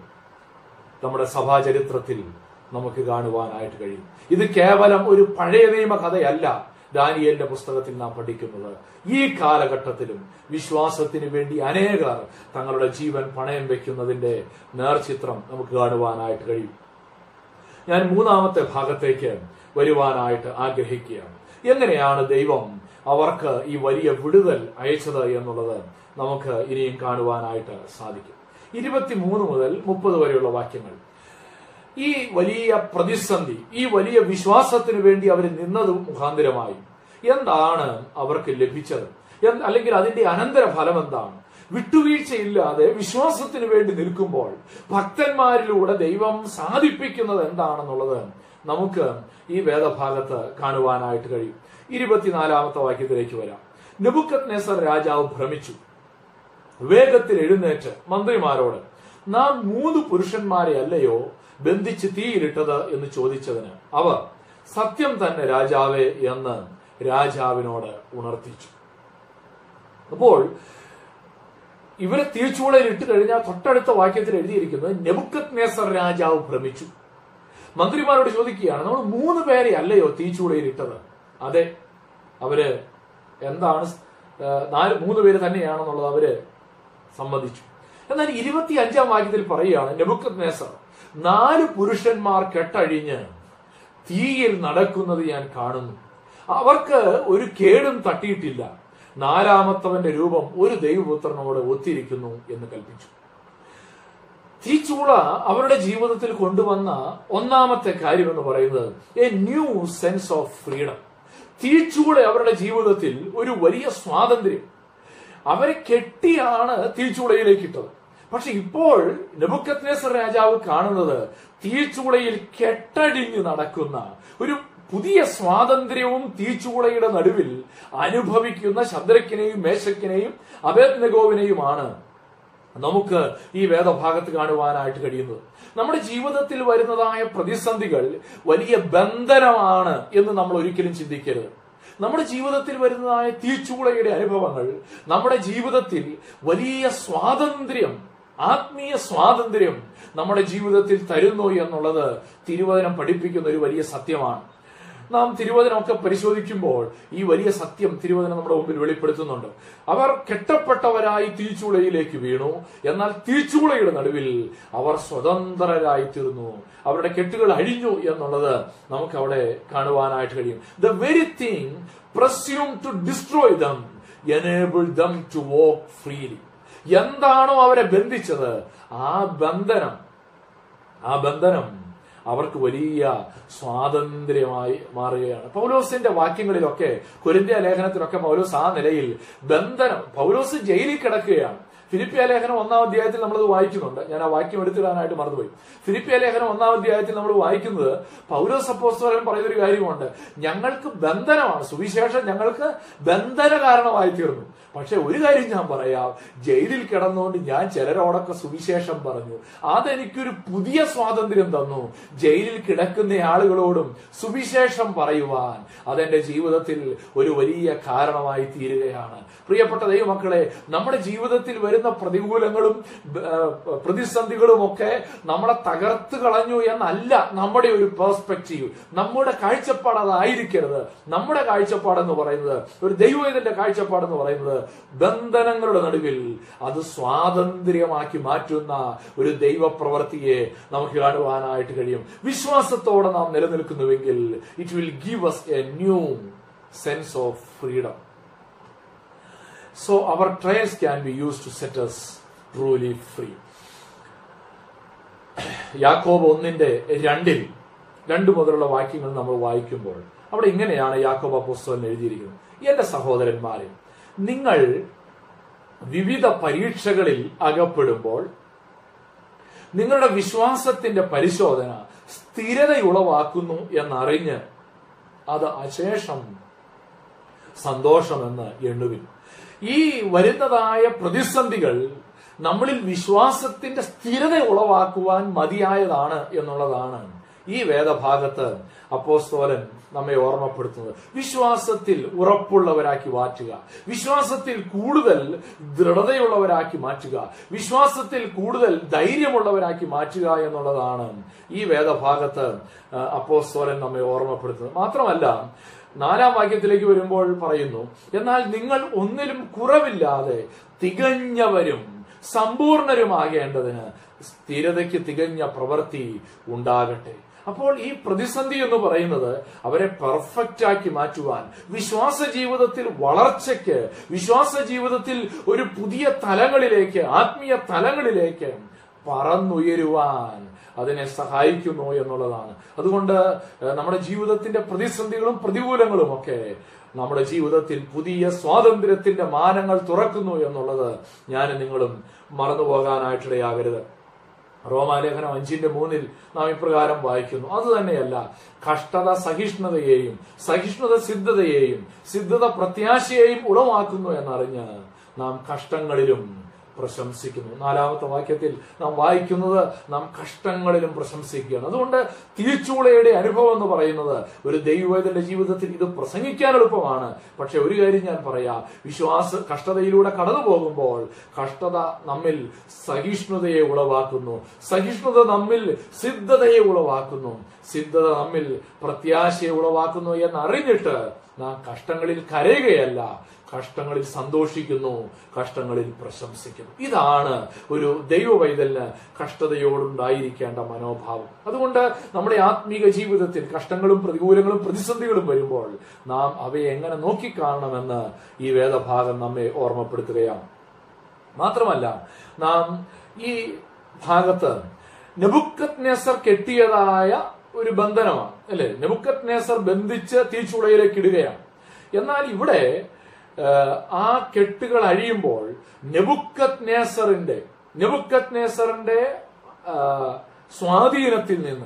നമ്മുടെ സഭാചരിത്രത്തിൽ നമുക്ക് കാണുവാനായിട്ട് കഴിയും. ഇത് കേവലം ഒരു പഴയ നിയമ കഥയല്ല ദാനിയലിന്റെ പുസ്തകത്തിൽ നാം പഠിക്കുന്നത് ഈ കാലഘട്ടത്തിലും വിശ്വാസത്തിന് വേണ്ടി അനേകർ തങ്ങളുടെ ജീവൻ പണയം വെക്കുന്നതിന്റെ നേർചിത്രം നമുക്ക് കാണുവാനായിട്ട് കഴിയും. ഞാൻ മൂന്നാമത്തെ ഭാഗത്തേക്ക് വരുവാനായിട്ട് ആഗ്രഹിക്കുകയാണ്. എങ്ങനെയാണ് ദൈവം അവർക്ക് ഈ വലിയ വിടുതൽ അയച്ചത് എന്നുള്ളത് നമുക്ക് ഇനിയും കാണുവാനായിട്ട് സാധിക്കും. ഇരുപത്തിമൂന്ന് മുതൽ മുപ്പത് വരെയുള്ള വാക്യങ്ങൾ. ഈ വലിയ പ്രതിസന്ധി ഈ വലിയ വിശ്വാസത്തിന് വേണ്ടി അവർ നിന്നത് മുഖാന്തരമായി. എന്താണ് അവർക്ക് ലഭിച്ചത്? അല്ലെങ്കിൽ അതിന്റെ അനന്തര ഫലം എന്താണ്? വിട്ടുവീഴ്ചയില്ലാതെ വിശ്വാസത്തിന് വേണ്ടി നിൽക്കുമ്പോൾ ഭക്തന്മാരിലൂടെ ദൈവം സാധിപ്പിക്കുന്നത് എന്താണെന്നുള്ളത് നമുക്ക് ഈ വേദഭാഗത്ത് കാണുവാനായിട്ട് കഴിയും. ഇരുപത്തിനാലാമത്തെ വാക്യത്തിലേക്ക് വരാം. നെബുക്കത് നെസർ രാജാവ് ഭ്രമിച്ചു. വേഗത്തിൽ എഴുന്നേറ്റ് മന്ത്രിമാരോട് നാം മൂന്ന് പുരുഷന്മാരെ അല്ലയോ ബന്ധിച്ച് തീയിലിട്ടത്? എന്ന് ചോദിച്ചതിന് അവർ സത്യം തന്നെ രാജാവേ എന്ന് രാജാവിനോട് ഉണർത്തിച്ചു. അപ്പോൾ ഇവരെ തീച്ചുവളയിൽ ഇട്ട് കഴിഞ്ഞാൽ തൊട്ടടുത്ത വാക്യത്തിൽ എഴുതിയിരിക്കുന്നത് നെബുക്കത് നേസർ രാജാവ് ഭ്രമിച്ചു. മന്ത്രിമാരോട് ചോദിക്കുകയാണ് നമ്മൾ മൂന്ന് പേരെ അല്ലയോ തീച്ചൂളയിൽ ഇട്ടത്? അതെ അവർ എന്താണ് നാല് മൂന്ന് പേര് തന്നെയാണെന്നുള്ളത് അവർ സമ്മതിച്ചു. എന്നാൽ ഇരുപത്തി അഞ്ചാം വാക്യത്തിൽ പറയുകയാണ് നെബുക്കത് നേസർ നാല് പുരുഷന്മാർ കെട്ടഴിഞ്ഞ് തീയിൽ നടക്കുന്നത് ഞാൻ കാണുന്നു. അവർക്ക് ഒരു കേടും തട്ടിയിട്ടില്ല. നാലാമത്തവന്റെ രൂപം ഒരു ദൈവപുത്രനോട് ഒത്തിരിക്കുന്നു എന്ന് കൽപ്പിച്ചു. തീച്ചൂള അവരുടെ ജീവിതത്തിൽ കൊണ്ടുവന്ന ഒന്നാമത്തെ കാര്യം എന്ന് പറയുന്നത് a new sense of freedom തീച്ചൂള അവരുടെ ജീവിതത്തിൽ ഒരു വലിയ സ്വാതന്ത്ര്യം. അവരെ കെട്ടിയാണ് തീച്ചൂളയിലേക്ക് ഇട്ടത് പക്ഷെ ഇപ്പോൾ നെബുക്കത്നേസർ രാജാവ് കാണുന്നത് തീച്ചൂളയിൽ കെട്ടടിഞ്ഞു നടക്കുന്ന ഒരു പുതിയ സ്വാതന്ത്ര്യവും തീച്ചൂളയുടെ നടുവിൽ അനുഭവിക്കുന്ന ശദ്രക്കിനെയും മേശക്കിനെയും അഭേദ്നഗോവിനെയുമാണ് നമുക്ക് ഈ വേദഭാഗത്ത് കാണുവാനായിട്ട് കഴിയുന്നത്. നമ്മുടെ ജീവിതത്തിൽ വരുന്നതായ പ്രതിസന്ധികൾ വലിയ ബന്ധനമാണ് എന്ന് നമ്മൾ ഒരിക്കലും ചിന്തിക്കരുത്. നമ്മുടെ ജീവിതത്തിൽ വരുന്നതായ തീച്ചൂളയുടെ അനുഭവങ്ങൾ നമ്മുടെ ജീവിതത്തിൽ വലിയ സ്വാതന്ത്ര്യം ആത്മീയ സ്വാതന്ത്ര്യം നമ്മുടെ ജീവിതത്തിൽ തരുന്നു എന്നുള്ളത് തിരുവചനം പഠിപ്പിക്കുന്ന ഒരു വലിയ സത്യമാണ്. നാം തിരുവചനമൊക്കെ പരിശോധിക്കുമ്പോൾ ഈ വലിയ സത്യം തിരുവചനം നമ്മുടെ മുമ്പിൽ വെളിപ്പെടുത്തുന്നുണ്ട്. അവർ കെട്ടപ്പെട്ടവരായി തീച്ചൂളയിലേക്ക് വീണു. എന്നാൽ തീച്ചൂളയുടെ നടുവിൽ അവർ സ്വതന്ത്രരായി തീർന്നു. അവരുടെ കെട്ടുകൾ അഴിഞ്ഞു എന്നുള്ളത് നമുക്ക് അവിടെ കാണുവാനായിട്ട് കഴിയും. The very thing presume to destroy them enable them to walk freely എന്താണോ അവരെ ബന്ധിച്ചത്? ആ ബന്ധനം ആ ബന്ധനം അവർക്ക് വലിയ സ്വാതന്ത്ര്യമായി മാറുകയാണ്. പൗലോസിന്റെ വാക്യങ്ങളിലൊക്കെ കുരിന്ത്യ ലേഖനത്തിലൊക്കെ പൗലോസ് ആ നിലയിൽ ബന്ധനം പൗലോസ് ജയിലിൽ കിടക്കുകയാണ്. ഫിലിപ്പിയ ലേഖനം ഒന്നാം അധ്യായത്തിൽ നമ്മളത് വായിക്കുന്നുണ്ട്. ഞാൻ ആ വാക്യം എടുത്തിടാനായിട്ട് മറന്നുപോയി. ഫിലിപ്പിയ ലേഖനം ഒന്നാം അധ്യായത്തിൽ നമ്മൾ വായിക്കുന്നത് പൗലോസ് അപ്പോസ്തലൻ പറയുന്ന ഒരു കാര്യമുണ്ട്. ഞങ്ങൾക്ക് ബന്ധനമാണ്. സുവിശേഷം ഞങ്ങൾക്ക് ബന്ധന കാരണമായി തീർന്നു പക്ഷെ ഒരു കാര്യം ഞാൻ പറയാം. ജയിലിൽ കിടന്നുകൊണ്ട് ഞാൻ ചിലരോടൊക്കെ സുവിശേഷം പറഞ്ഞു. അതെനിക്കൊരു പുതിയ സ്വാതന്ത്ര്യം തന്നു. ജയിലിൽ കിടക്കുന്ന ആളുകളോടും സുവിശേഷം പറയുവാൻ അതെന്റെ ജീവിതത്തിൽ ഒരു വലിയ കാരണമായി തീരുകയാണ് പ്രിയപ്പെട്ട ദൈവമക്കളെ നമ്മുടെ ജീവിതത്തിൽ വരുന്ന പ്രതികൂലങ്ങളും ആ, പ്രതിസന്ധികളും ഒക്കെ നമ്മളെ തകർത്ത് കളഞ്ഞു എന്നല്ല നമ്മുടെ ഒരു പെർസ്പെക്റ്റീവ് നമ്മുടെ കാഴ്ചപ്പാട് അതായിരിക്കരുത്. നമ്മുടെ കാഴ്ചപ്പാടെന്ന് പറയുന്നത് ഒരു ദൈവത്തിന്റെ കാഴ്ചപ്പാടെന്ന് പറയുന്നത് ബന്ധനങ്ങളുടെ നടുവിൽ അത് സ്വാതന്ത്ര്യമാക്കി മാറ്റുന്ന ഒരു ദൈവപ്രവൃത്തിയെ നമുക്ക് കാണുവാനായിട്ട് കഴിയും. വിശ്വാസത്തോടെ നാം നിലനിൽക്കുന്നുവെങ്കിൽ it will give us a new sense of freedom so our trials can be used to set us truly free യാക്കോബ് ഒന്നിന്റെ രണ്ടിൽ രണ്ടു മുതലുള്ള വാക്യങ്ങൾ നമ്മൾ വായിക്കുമ്പോൾ അവിടെ ഇങ്ങനെയാണ് യാക്കോബ പുസ്തകം എഴുതിയിരിക്കുന്നത്. എന്റെ സഹോദരന്മാരെ നിങ്ങൾ വിവിധ പരീക്ഷകളിൽ അകപ്പെടുമ്പോൾ നിങ്ങളുടെ വിശ്വാസത്തിന്റെ പരിശോധന സ്ഥിരതയുളവാക്കുന്നു എന്നറിഞ്ഞ് അത് അശേഷം സന്തോഷമെന്ന് എണ്ണുവിൻ. ഈ വരുന്നതായ പ്രതിസന്ധികൾ നമ്മളിൽ വിശ്വാസത്തിന്റെ സ്ഥിരത ഉളവാക്കുവാൻ മതിയായതാണ് എന്നുള്ളതാണ് ഈ വേദഭാഗത്ത് അപ്പോസ്തോലൻ നമ്മെ ഓർമ്മപ്പെടുത്തുന്നത്. വിശ്വാസത്തിൽ ഉറപ്പുള്ളവരാക്കി മാറ്റുക. വിശ്വാസത്തിൽ കൂടുതൽ ദൃഢതയുള്ളവരാക്കി മാറ്റുക. വിശ്വാസത്തിൽ കൂടുതൽ ധൈര്യമുള്ളവരാക്കി മാറ്റുക എന്നുള്ളതാണ് ഈ വേദഭാഗത്ത് അപ്പോസ്തോലൻ നമ്മെ ഓർമ്മപ്പെടുത്തുന്നത്. മാത്രമല്ല നാലാം വാക്യത്തിലേക്ക് വരുമ്പോൾ പറയുന്നു എന്നാൽ നിങ്ങൾ ഒന്നിലും കുറവില്ലാതെ തികഞ്ഞവരും സമ്പൂർണരുമാകേണ്ടതിന് സ്ഥിരതയ്ക്ക് തികഞ്ഞ പ്രവൃത്തി ഉണ്ടാകട്ടെ. അപ്പോൾ ഈ പ്രതിസന്ധി എന്ന് പറയുന്നത് അവരെ പെർഫെക്റ്റ് ആക്കി മാറ്റുവാൻ വിശ്വാസ ജീവിതത്തിൽ വളർച്ചയ്ക്ക് വിശ്വാസ ജീവിതത്തിൽ ഒരു പുതിയ തലങ്ങളിലേക്ക് ആത്മീയ തലങ്ങളിലേക്ക് പറന്നുയരുവാൻ അതിനെ സഹായിക്കുന്നു എന്നുള്ളതാണ്. അതുകൊണ്ട് നമ്മുടെ ജീവിതത്തിന്റെ പ്രതിസന്ധികളും പ്രതികൂലങ്ങളും ഒക്കെ നമ്മുടെ ജീവിതത്തിൽ പുതിയ സ്വാതന്ത്ര്യത്തിന്റെ മാനങ്ങൾ തുറക്കുന്നു എന്നുള്ളത് ഞാൻ നിങ്ങളും മറന്നുപോകാനായിട്ടിടയാകരുത്. റോമാലേഖനം അഞ്ചിന്റെ മൂന്നിൽ നാം ഇപ്രകാരം വായിക്കുന്നു. അത് തന്നെയല്ല കഷ്ടത സഹിഷ്ണുതയെയും സഹിഷ്ണുത സിദ്ധതയെയും സിദ്ധത പ്രത്യാശയെയും ഉളവാക്കുന്നു എന്നറിഞ്ഞ് നാം കഷ്ടങ്ങളിലും പ്രശംസിക്കുന്നു. നാലാമത്തെ വാക്യത്തിൽ നാം വായിക്കുന്നത് നാം കഷ്ടങ്ങളിലും പ്രശംസിക്കുകയാണ്. അതുകൊണ്ട് തീച്ചൂളയുടെ അനുഭവം എന്ന് പറയുന്നത് ഒരു ദൈവത്തിന്റെ ജീവിതത്തിൽ ഇത് പ്രസംഗിക്കാൻ എളുപ്പമാണ്. പക്ഷെ ഒരു കാര്യം ഞാൻ പറയാം. വിശ്വാസ കഷ്ടതയിലൂടെ കടന്നു പോകുമ്പോൾ കഷ്ടത നമ്മിൽ സഹിഷ്ണുതയെ ഉളവാക്കുന്നു. സഹിഷ്ണുത നമ്മിൽ സിദ്ധതയെ ഉളവാക്കുന്നു. സിദ്ധത നമ്മിൽ പ്രത്യാശയെ ഉളവാക്കുന്നു എന്നറിഞ്ഞിട്ട് നാം കഷ്ടങ്ങളിൽ കരയുകയല്ല. കഷ്ടങ്ങളിൽ സന്തോഷിക്കുന്നു കഷ്ടങ്ങളിൽ പ്രശംസിക്കുന്നു. ഇതാണ് ഒരു ദൈവ വൈതലിന് കഷ്ടതയോടുണ്ടായിരിക്കേണ്ട മനോഭാവം. അതുകൊണ്ട് നമ്മുടെ ആത്മീക ജീവിതത്തിൽ കഷ്ടങ്ങളും പ്രതികൂലങ്ങളും പ്രതിസന്ധികളും വരുമ്പോൾ നാം അവയെ എങ്ങനെ നോക്കിക്കാണണമെന്ന് ഈ വേദഭാഗം നമ്മെ ഓർമ്മപ്പെടുത്തുകയാണ്. മാത്രമല്ല നാം ഈ ഭാഗത്ത് നെബുക്കത്നേസർ കെട്ടിയതായ ഒരു ബന്ധനമാണ്. അല്ലെ? നെബുക്കത്നേസർ ബന്ധിച്ച് തീച്ചുളയിലേക്ക് ഇടുകയാണ്. എന്നാൽ ഇവിടെ ആ കെട്ടുകൾ അഴിയുമ്പോൾ നെബുക്കത് നേസറിന്റെ നെബുക്കത് നേസറിന്റെ സ്വാധീനത്തിൽ നിന്ന്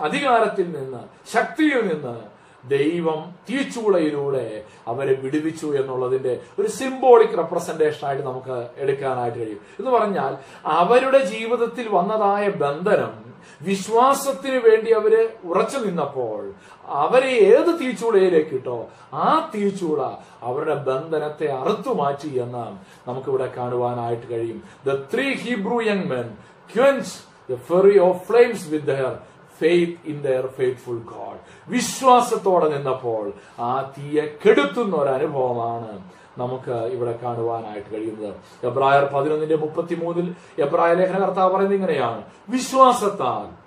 അധികാരത്തിൽ നിന്ന് ശക്തിയിൽ നിന്ന് ദൈവം തീച്ചൂളയിലൂടെ അവരെ വിടുവിച്ചു എന്നുള്ളതിന്റെ ഒരു സിംബോളിക് റെപ്രസെന്റേഷൻ ആയിട്ട് നമുക്ക് എടുക്കാനായിട്ട് കഴിയും. എന്ന് പറഞ്ഞാൽ അവരുടെ ജീവിതത്തിൽ വന്നതായ ബന്ധനം വിശ്വാസത്തിന് വേണ്ടി അവർ ഉറച്ചു നിന്നപ്പോൾ അവരെ ഏത് തീച്ചൂളയിലേക്ക് ഇട്ടോ ആ തീച്ചൂള അവരുടെ ബന്ധനത്തെ അറുത്തു മാറ്റി എന്ന് നമുക്കിവിടെ കാണുവാനായിട്ട് കഴിയും. The three Hebrew young men quenched the fury of flames with their faith in their faithful God വിശ്വാസത്തോടെ നിന്നപ്പോൾ ആ തീയെ കെടുത്തുന്ന ഒരു അനുഭവമാണ്. നമുക്ക് ഇവിടെ കാണുവാനായിട്ട് കഴിയുന്നത്. എബ്രായർ പതിനൊന്നിന്റെ മുപ്പത്തിമൂന്നിൽ എബ്രായ ലേഖന കർത്താവ് പറയുന്നത് ഇങ്ങനെയാണ്. വിശ്വാസത്താൽ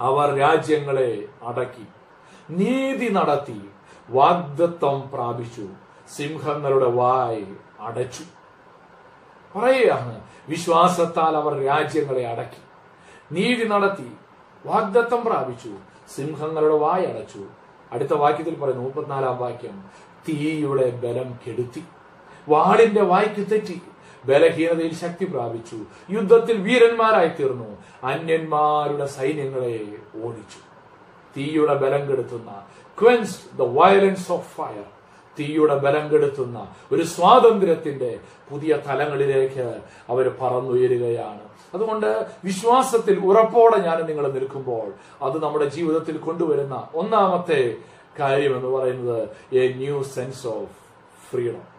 അവർ രാജ്യങ്ങളെ അടക്കി നീതി നടത്തി വാഗ്ദത്വം പ്രാപിച്ചു സിംഹങ്ങളുടെ വായ് അടച്ചു. പറയുകയാണ് വിശ്വാസത്താൽ അവർ രാജ്യങ്ങളെ അടക്കി നീതി നടത്തി വാഗ്ദത്തം പ്രാപിച്ചു സിംഹങ്ങളുടെ വായ അടച്ചു. അടുത്ത വാക്യത്തിൽ പറയുന്നു മുപ്പത്തിനാലാം വാക്യം. തീയുടെ ബലം കെടുത്തി. വാളിന്റെ വായ്ക്ക് തെറ്റി. ബലഹീനതയിൽ ശക്തി പ്രാപിച്ചു. യുദ്ധത്തിൽ വീരന്മാരായി തീർന്നു. അന്യന്മാരുടെ സൈന്യങ്ങളെ ഓടിച്ചു. തീയുടെ ബലം കെടുത്തുന്ന quenched the violence of fire തീയുടെ ബലം കെടുത്തുന്ന ഒരു സ്വാതന്ത്ര്യത്തിന്റെ പുതിയ തലങ്ങളിലേക്ക് അവർ പറന്നുയരുകയാണ്. അതുകൊണ്ട് വിശ്വാസത്തിൽ ഉറപ്പോടെ ഞാൻ നിങ്ങൾ നിൽക്കുമ്പോൾ അത് നമ്മുടെ ജീവിതത്തിൽ കൊണ്ടുവരുന്ന ഒന്നാമത്തെ കാര്യം എന്ന് പറയുന്നത് a new sense of freedom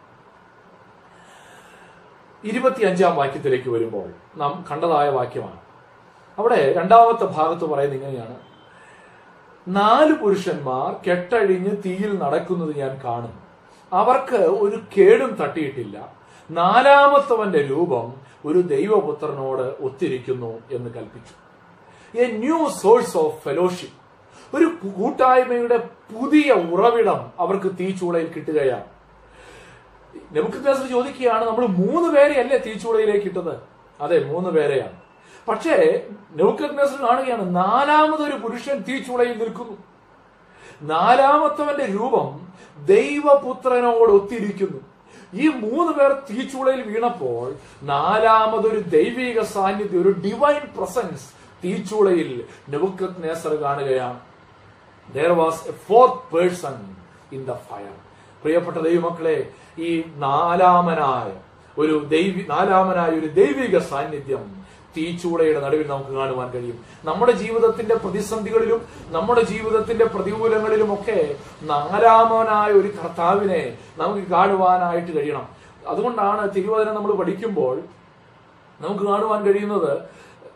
ഇരുപത്തിയഞ്ചാം വാക്യത്തിലേക്ക് വരുമ്പോൾ നാം കണ്ടതായ വാക്യമാണ്. അവിടെ രണ്ടാമത്തെ ഭാഗത്ത് പറയുന്നത് ഇങ്ങനെയാണ്. നാല് പുരുഷന്മാർ കെട്ടഴിഞ്ഞ് തീയിൽ നടക്കുന്നത് ഞാൻ കാണുന്നു. അവർക്ക് ഒരു കേടും തട്ടിയിട്ടില്ല. നാലാമത്തവന്റെ രൂപം ഒരു ദൈവപുത്രനോട് ഒത്തിരിക്കുന്നു എന്ന് കൽപ്പിച്ചു. A new source of fellowship ഒരു കൂട്ടായ്മയുടെ പുതിയ ഉറവിടം അവർക്ക് തീച്ചൂളയിൽ കിട്ടുകയാണ്. നെബുക്കദ്നേസർ ചോദിക്കുകയാണ് നമ്മൾ മൂന്ന് പേരെയല്ലേ തീച്ചൂളയിലേക്ക് ഇട്ടത് അതെ മൂന്ന് പേരെയാണ്. പക്ഷേ നെബുക്കദ്നേസർ കാണുകയാണ് നാലാമതൊരു പുരുഷൻ തീച്ചൂളയിൽ നിൽക്കുന്നു. നാലാമത്തവന്റെ രൂപം ദൈവപുത്രനോട് ഒത്തിരിക്കുന്നു. ഈ മൂന്ന് പേർ തീച്ചൂളയിൽ വീണപ്പോൾ നാലാമതൊരു ദൈവിക സാന്നിധ്യം ഒരു ഡിവൈൻ പ്രസൻസ് തീച്ചൂളയിൽ നെബുക്കത് കാണുകയാണ്. Was a fourth person in the fire പ്രിയപ്പെട്ട ദൈവമക്കളെ ഈ നാലാമനായ ഒരു ദൈവി നാലാമനായ ഒരു ദൈവിക സാന്നിധ്യം തീച്ചൂളയുടെ നടുവിൽ നമുക്ക് കാണുവാൻ കഴിയും. നമ്മുടെ ജീവിതത്തിന്റെ പ്രതിസന്ധികളിലും നമ്മുടെ ജീവിതത്തിന്റെ പ്രതികൂലങ്ങളിലും ഒക്കെ നാലാമനായ ഒരു കർത്താവിനെ നമുക്ക് കാണുവാനായിട്ട് കഴിയണം. അതുകൊണ്ടാണ് തിരുവചനം നമ്മൾ പഠിക്കുമ്പോൾ നമുക്ക് കാണുവാൻ കഴിയുന്നത്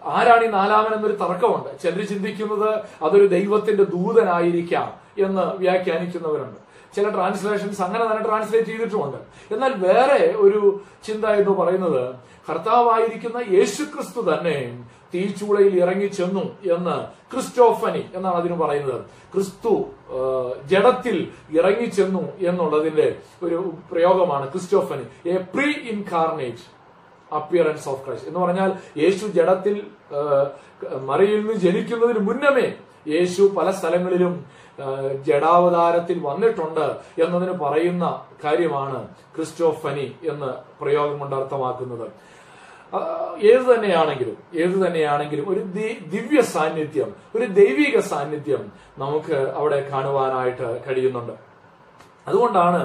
ആരാണ് ഈ നാലാമൻ എന്നൊരു തർക്കമുണ്ട്. ചിലർ ചിന്തിക്കുന്നത് അതൊരു ദൈവത്തിന്റെ ദൂതനായിരിക്കാം എന്ന് വ്യാഖ്യാനിക്കുന്നവരുണ്ട്. ചില ട്രാൻസ്ലേഷൻസ് അങ്ങനെ തന്നെ ട്രാൻസ്ലേറ്റ് ചെയ്തിട്ടുമുണ്ട്. എന്നാൽ വേറെ ഒരു ചിന്ത എന്ന് പറയുന്നത് കർത്താവായിരിക്കുന്ന യേശുക്രിസ്തു തന്നെ തീച്ചൂളയിൽ ഇറങ്ങി ചെന്നു എന്ന് ക്രിസ്റ്റോഫനി എന്നാണ് അതിന് പറയുന്നത്. ക്രിസ്തു ജഡത്തിൽ ഇറങ്ങി ചെന്നു എന്നുള്ളതിന്റെ ഒരു പ്രയോഗമാണ് Christophany. A pre incarnate. Appearance of Christ എന്ന് പറഞ്ഞാൽ യേശു ജഡത്തിൽ മറിയിൽ നിന്ന് ജനിക്കുന്നതിന് മുന്നമേ യേശു പല സ്ഥലങ്ങളിലും ജഡാവതാരത്തിൽ വന്നിട്ടുണ്ട് എന്നതിന് പറയുന്ന കാര്യമാണ് ക്രിസ്റ്റോഫനി എന്ന് പ്രയോഗം കൊണ്ട് അർത്ഥമാക്കുന്നത്. ഏത് തന്നെയാണെങ്കിലും ഏത് തന്നെയാണെങ്കിലും ഒരു ദിവ്യ സാന്നിധ്യം ഒരു ദൈവിക സാന്നിധ്യം നമുക്ക് അവിടെ കാണുവാനായിട്ട് കഴിയുന്നുണ്ട്. അതുകൊണ്ടാണ്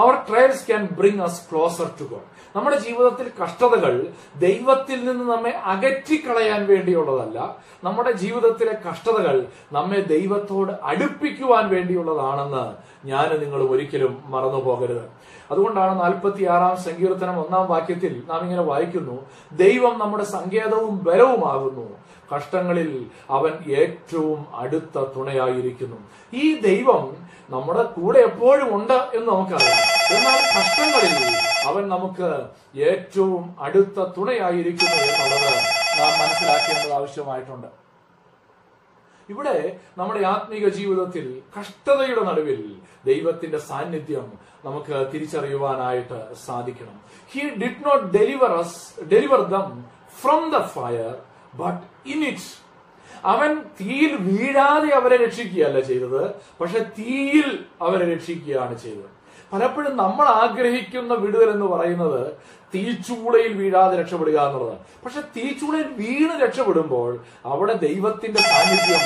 our trials can bring us closer to God നമ്മുടെ ജീവിതത്തിൽ കഷ്ടതകൾ ദൈവത്തിൽ നിന്ന് നമ്മെ അകറ്റിക്കളയാൻ വേണ്ടിയുള്ളതല്ല നമ്മുടെ ജീവിതത്തിലെ കഷ്ടതകൾ നമ്മെ ദൈവത്തോട് അടുപ്പിക്കുവാൻ വേണ്ടിയുള്ളതാണെന്ന് ഞാൻ നിങ്ങൾ ഒരിക്കലും മറന്നു പോകരുത് അതുകൊണ്ടാണ് നാൽപ്പത്തി ആറാം സങ്കീർത്തനം ഒന്നാം വാക്യത്തിൽ നാം ഇങ്ങനെ വായിക്കുന്നു ദൈവം നമ്മുടെ സങ്കേതവും ബലവുമാകുന്നു. കഷ്ടങ്ങളിൽ അവൻ ഏറ്റവും അടുത്ത തുണയായിരിക്കുന്നു. ഈ ദൈവം നമ്മുടെ കൂടെ എപ്പോഴും ഉണ്ട് എന്ന് നമുക്കറിയാം. എന്നാൽ കഷ്ടങ്ങളിൽ അവൻ നമുക്ക് ഏറ്റവും അടുത്ത തുണയായിരിക്കുന്നു എന്നുള്ളത് നാം മനസ്സിലാക്കേണ്ടത് ആവശ്യമായിട്ടുണ്ട്. ഇവിടെ നമ്മുടെ ആത്മീക ജീവിതത്തിൽ കഷ്ടതയുടെ നടുവിൽ ദൈവത്തിന്റെ സാന്നിധ്യം നമുക്ക് തിരിച്ചറിയുവാനായിട്ട് സാധിക്കണം. He did not deliver us deliver them from the fire but in it അവൻ തീയിൽ വീഴാതെ അവരെ രക്ഷിക്കുകയല്ല ചെയ്തത് പക്ഷെ തീയിൽ അവരെ രക്ഷിക്കുകയാണ് ചെയ്തത്. പലപ്പോഴും നമ്മൾ ആഗ്രഹിക്കുന്ന വിടുതൽ എന്ന് പറയുന്നത് തീച്ചൂളയിൽ വീഴാതെ രക്ഷപ്പെടുക എന്നുള്ളതാണ്. പക്ഷെ തീച്ചൂളയിൽ വീണ് രക്ഷപ്പെടുമ്പോൾ അവിടെ ദൈവത്തിന്റെ സാന്നിധ്യം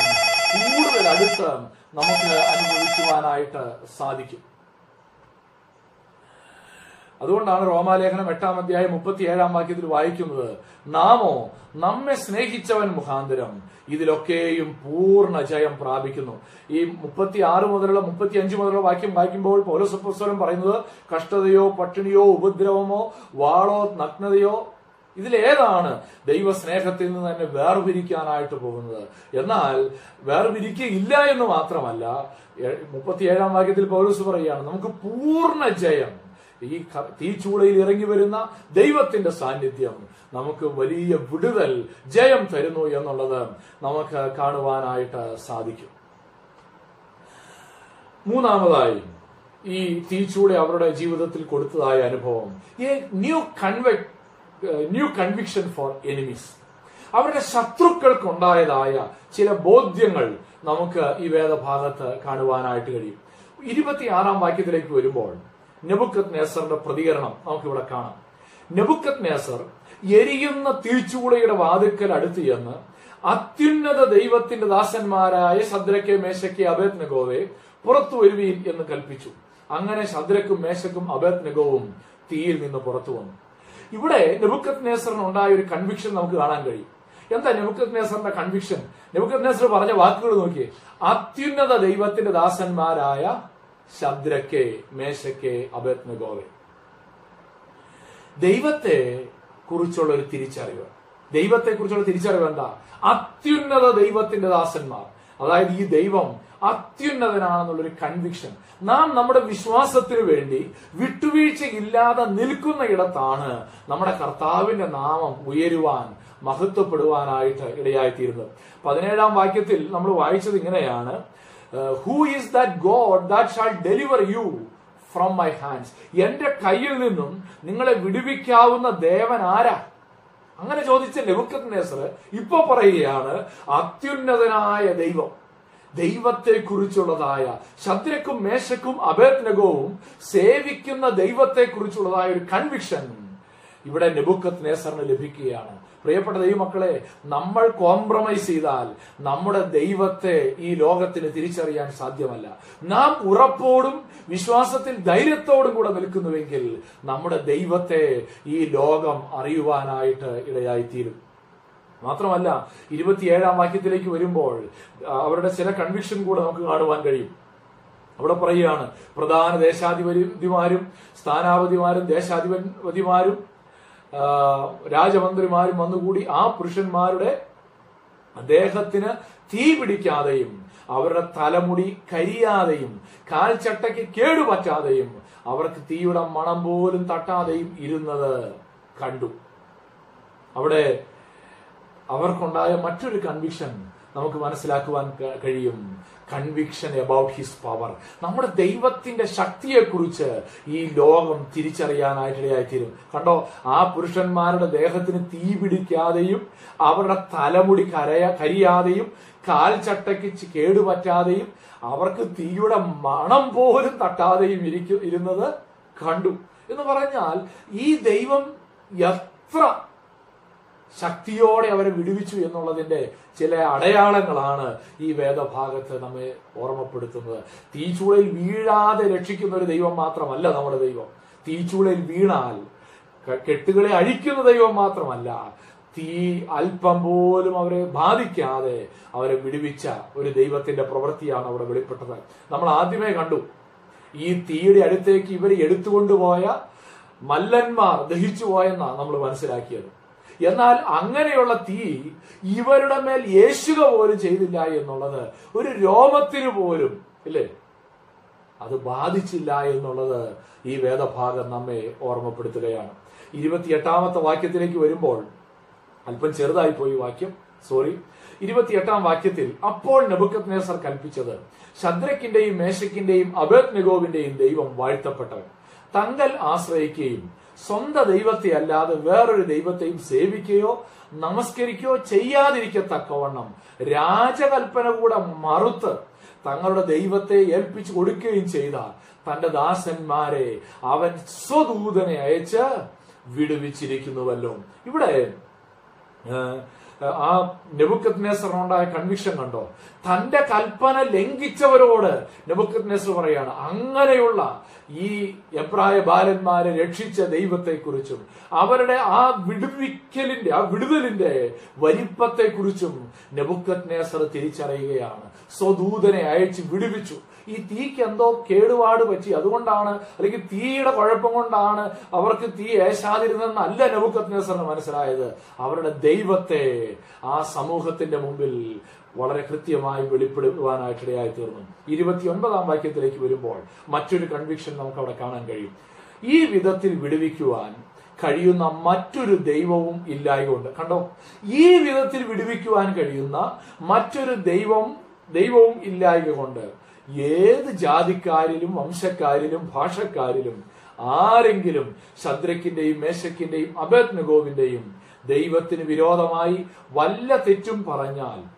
കൂടുതൽ അടുത്ത് നമുക്ക് അനുഭവിക്കുവാനായിട്ട് സാധിക്കും. അതുകൊണ്ടാണ് റോമാലേഖനം എട്ടാം അധ്യായം മുപ്പത്തി ഏഴാം വാക്യത്തിൽ വായിക്കുന്നത്. നാമോ നമ്മെ സ്നേഹിച്ചവൻ മുഖാന്തരം ഇതിലൊക്കെയും പൂർണ ജയം പ്രാപിക്കുന്നു. ഈ മുപ്പത്തി ആറ് മുതലുള്ള മുപ്പത്തി അഞ്ച് മുതലുള്ള വാക്യം വായിക്കുമ്പോൾ പൗരസപ്പുസ്തകം പറയുന്നത് കഷ്ടതയോ പട്ടിണിയോ ഉപദ്രവമോ വാളോ നഗ്നതയോ ഇതിലേതാണ് ദൈവ സ്നേഹത്തിൽ നിന്ന് തന്നെ വേർപിരിക്കാനായിട്ട് പോകുന്നത്? എന്നാൽ വേർപിരിക്കുകയില്ല എന്ന് മാത്രമല്ല മുപ്പത്തിയേഴാം വാക്യത്തിൽ പൗലോസ് പറയുകയാണ് നമുക്ക് പൂർണ ജയം ഈ തീച്ചൂളയിൽ ഇറങ്ങി വരുന്ന ദൈവത്തിന്റെ സാന്നിധ്യം. നമുക്ക് വലിയ വിടുതൽ ജയം തരുന്നു എന്നുള്ളത് നമുക്ക് കാണുവാനായിട്ട് സാധിക്കും. മൂന്നാമതായി ഈ തീച്ചൂള അവരുടെ ജീവിതത്തിൽ കൊടുത്തതായ അനുഭവം. A new convict new conviction for enemies. അവരുടെ ശത്രുക്കൾക്കുണ്ടായതായ ചില ബോധ്യങ്ങൾ നമുക്ക് ഈ വേദഭാഗത്ത് കാണുവാനായിട്ട് കഴിയും. ഇരുപത്തിയാറാം വാക്യത്തിലേക്ക് വരുമ്പോൾ നെബുക്കത് നേസറിന്റെ പ്രതികരണം നമുക്കിവിടെ കാണാം. നെബുക്കത് നേസർ എരിയുന്ന തീച്ചൂളയുടെ വാതിക്കൽ അടുത്ത് ചെന്ന് അത്യുന്നത ദൈവത്തിന്റെ ദാസന്മാരായ ശദ്രക്കെ മേശയ്ക്ക് അബേത് നഗോവെ പുറത്തു വരുവീൻ എന്ന് കൽപ്പിച്ചു. അങ്ങനെ ശദ്രക്കും മേശക്കും അബേത് നഗോവും തീയിൽ നിന്ന് പുറത്തു വന്നു. ഇവിടെ നെബുക്കത് നേസറിന് ഉണ്ടായ ഒരു കൺവിക്ഷൻ നമുക്ക് കാണാൻ കഴിയും. എന്താ നെബുക്കത് നേസറിന്റെ കൺവിക്ഷൻ നെബുക്കത് നേസർ പറഞ്ഞ വാക്കുകൾ നോക്കിയേ. അത്യുന്നത ദൈവത്തിന്റെ ദാസന്മാരായ ശദ്രക്കെ മേശക്കെ അബത്നഗോവെ ദൈവത്തെ കുറിച്ചുള്ള ഒരു തിരിച്ചറിവ്. ദൈവത്തെ കുറിച്ചുള്ള തിരിച്ചറിവ് എന്താ? അത്യുന്നത ദൈവത്തിന്റെ ദാസന്മാർ. അതായത് ഈ ദൈവം അത്യുന്നതനാണെന്നുള്ളൊരു കൺവിക്ഷൻ നാം നമ്മുടെ വിശ്വാസത്തിന് വേണ്ടി വിട്ടുവീഴ്ചയില്ലാതെ നിൽക്കുന്ന ഇടത്താണ് നമ്മുടെ കർത്താവിന്റെ നാമം ഉയരുവാൻ മഹത്വപ്പെടുവാനായിട്ട് ഇടയായിത്തീരുന്നത്. പതിനേഴാം വാക്യത്തിൽ നമ്മൾ വായിച്ചത് ഇങ്ങനെയാണ്. Who is that God that shall deliver you from my hands എന്റെ കയ്യിൽ നിന്നും നിങ്ങളെ വിടുവിക്കാവുന്ന ദേവൻ ആരാ? അങ്ങനെ ചോദിച്ച നെബുക്കത് നെസർ ഇപ്പൊ പറയുകയാണ് അത്യുന്നതനായ ദൈവം ദൈവത്തെ കുറിച്ചുള്ളതായ ശദ്രക്കും മേശക്കും അഭേദ്നകവും സേവിക്കുന്ന ദൈവത്തെ കുറിച്ചുള്ളതായ ഒരു കൺവിക്ഷൻ ഇവിടെ നെബുക്കത്ത് നേസറിന് ലഭിക്കുകയാണ്. പ്രിയപ്പെട്ട ദൈവമക്കളെ നമ്മൾ കോംപ്രമൈസ് ചെയ്താൽ നമ്മുടെ ദൈവത്തെ ഈ ലോകത്തിന് തിരിച്ചറിയാൻ സാധ്യമല്ല. നാം ഉറപ്പോടും വിശ്വാസത്തിൽ ധൈര്യത്തോടും കൂടെ നിൽക്കുന്നുവെങ്കിൽ നമ്മുടെ ദൈവത്തെ ഈ ലോകം അറിയുവാനായിട്ട് ഇടയായിത്തീരും. മാത്രമല്ല ഇരുപത്തിയേഴാം വാക്യത്തിലേക്ക് വരുമ്പോൾ അവരുടെ ചില കൺവിക്ഷൻ കൂടെ നമുക്ക് കാണുവാൻ കഴിയും. അവിടെ പറയുകയാണ് പ്രധാന ദേശാധിപതിമാരും സ്ഥാനാപതിമാരും ദേശാധിപതിമാരും രാജമന്ത്രിമാരും വന്നുകൂടി ആ പുരുഷന്മാരുടെ ദേഹത്തിന് തീ പിടിക്കാതെയും അവരുടെ തലമുടി കരിയാതെയും കാൽച്ചട്ടയ്ക്ക് കേടുപറ്റാതെയും അവർക്ക് തീയുടെ മണം പോലും തട്ടാതെയും ഇരുന്നത് കണ്ടു. അവിടെ അവർക്കുണ്ടായ മറ്റൊരു കൺവിക്ഷൻ നമുക്ക് മനസ്സിലാക്കുവാൻ കഴിയും. കൺവിക്ഷൻ അബൌട്ട് ഹിസ് പവർ നമ്മുടെ ദൈവത്തിന്റെ ശക്തിയെക്കുറിച്ച് ഈ ലോകം തിരിച്ചറിയാനായിട്ടിടയായിത്തീരും. കണ്ടോ? ആ പുരുഷന്മാരുടെ ദേഹത്തിന് തീ പിടിക്കാതെയും അവരുടെ തലമുടി കരയ കരിയാതെയും കാൽച്ചട്ടയ്ക്ക് കേടുപറ്റാതെയും അവർക്ക് തീയുടെ മണം പോലും തട്ടാതെയും ഇരിക്കും ഇരുന്നത് കണ്ടു. എന്ന് പറഞ്ഞാൽ ഈ ദൈവം എത്ര ശക്തിയോടെ അവരെ വിടുവിച്ചു എന്നുള്ളതിന്റെ ചില അടയാളങ്ങളാണ് ഈ വേദഭാഗത്ത് നമ്മെ ഓർമ്മപ്പെടുത്തുന്നത്. തീച്ചൂളയിൽ വീഴാതെ രക്ഷിക്കുന്ന ഒരു ദൈവം മാത്രമല്ല നമ്മുടെ ദൈവം. തീച്ചൂളയിൽ വീണാൽ കെട്ടുകളെ അഴിക്കുന്ന ദൈവം മാത്രമല്ല തീ അല്പം പോലും അവരെ ബാധിക്കാതെ അവരെ വിടുവിച്ച ഒരു ദൈവത്തിന്റെ പ്രവൃത്തിയാണ് അവിടെ വെളിപ്പെട്ടത്. നമ്മൾ ആദ്യമേ കണ്ടു ഈ തീയുടെ അടുത്തേക്ക് ഇവർ എടുത്തുകൊണ്ടുപോയ മല്ലന്മാർ ദഹിച്ചു പോയെന്നാണ് നമ്മൾ മനസ്സിലാക്കിയത്. എന്നാൽ അങ്ങനെയുള്ള തീ ഇവരുടെ മേൽ യേശുക പോലും ചെയ്തില്ല എന്നുള്ളത് ഒരു രോമത്തിന് പോലും ഇല്ലേ? അത് ബാധിച്ചില്ല എന്നുള്ളത് ഈ വേദഭാഗം നമ്മെ ഓർമ്മപ്പെടുത്തുകയാണ്. ഇരുപത്തിയെട്ടാമത്തെ വാക്യത്തിലേക്ക് വരുമ്പോൾ അല്പം ചെറുതായി പോയി വാക്യം സോറി. ഇരുപത്തിയെട്ടാം വാക്യത്തിൽ അപ്പോൾ നെബുക്കത്നേസർ കൽപ്പിച്ചത് ശദ്രക്കിന്റെയും മേശക്കിന്റെയും അബേദ് നെഗോവിന്റെയും ദൈവം വാഴ്ത്തപ്പെട്ടവൻ. തങ്കൽ ആശ്രയിക്കുകയും സ്വന്തം ദൈവത്തെ അല്ലാതെ വേറൊരു ദൈവത്തെയും സേവിക്കുകയോ നമസ്കരിക്കുകയോ ചെയ്യാതിരിക്കത്തക്കവണ്ണം രാജകൽപ്പന കൂടെ മറുത്ത് തങ്ങളുടെ ദൈവത്തെ ഏൽപ്പിച്ചു കൊടുക്കുകയും ചെയ്ത തന്റെ ദാസന്മാരെ അവൻ സ്വദൂതനെ അയച്ച് വിടുവിച്ചിരിക്കുന്നുവല്ലോ. ഇവിടെ ആ നെബുക്കത്നേസറിനുണ്ടായ കൺവിക്ഷൻ കണ്ടോ? തന്റെ കൽപ്പന ലംഘിച്ചവരോട് നെബുക്കത് നെസർ പറയാണ് അങ്ങനെയുള്ള ഈ എബ്രായ ബാലന്മാരെ രക്ഷിച്ച ദൈവത്തെക്കുറിച്ചും അവരുടെ ആ വിടുവിക്കലിന്റെ ആ വിടുതലിന്റെ വലിപ്പത്തെക്കുറിച്ചും നെബുക്കത് നേസർ തിരിച്ചറിയുകയാണ്. സ്വദൂതനെ അയച്ച് വിടുവിച്ചു. ഈ തീക്ക് എന്തോ കേടുപാട് പറ്റി. അതുകൊണ്ടാണ് അല്ലെങ്കിൽ തീയുടെ കുഴപ്പം കൊണ്ടാണ് അവർക്ക് തീ ഏശാതിരുന്നല്ല നെബുക്കത് നേസറിന് മനസ്സിലായത്. അവരുടെ ദൈവത്തെ ആ സമൂഹത്തിന്റെ മുമ്പിൽ വളരെ കൃത്യമായി വെളിപ്പെടുവാനായിട്ടിടയായി തീർന്നു. ഇരുപത്തിയൊൻപതാം വാക്യത്തിലേക്ക് വരുമ്പോൾ മറ്റൊരു കൺവിക്ഷൻ നമുക്ക് അവിടെ കാണാൻ കഴിയും. ഈ വിധത്തിൽ വിടുവിക്കുവാൻ കഴിയുന്ന മറ്റൊരു ദൈവവും ഇല്ലായകൊണ്ട് കണ്ടോ? ഈ വിധത്തിൽ വിടുവിക്കുവാൻ കഴിയുന്ന മറ്റൊരു ദൈവം ദൈവവും ഇല്ലായക കൊണ്ട് ഏത് ജാതിക്കാരിലും വംശക്കാരിലും ഭാഷക്കാരിലും ആരെങ്കിലും ശദ്രക്കിന്റെയും മേശക്കിന്റെയും അബേദ്നഗോവിന്റെയും ദൈവത്തിന് വിരോധമായി വല്ല തെറ്റും പറഞ്ഞാൽ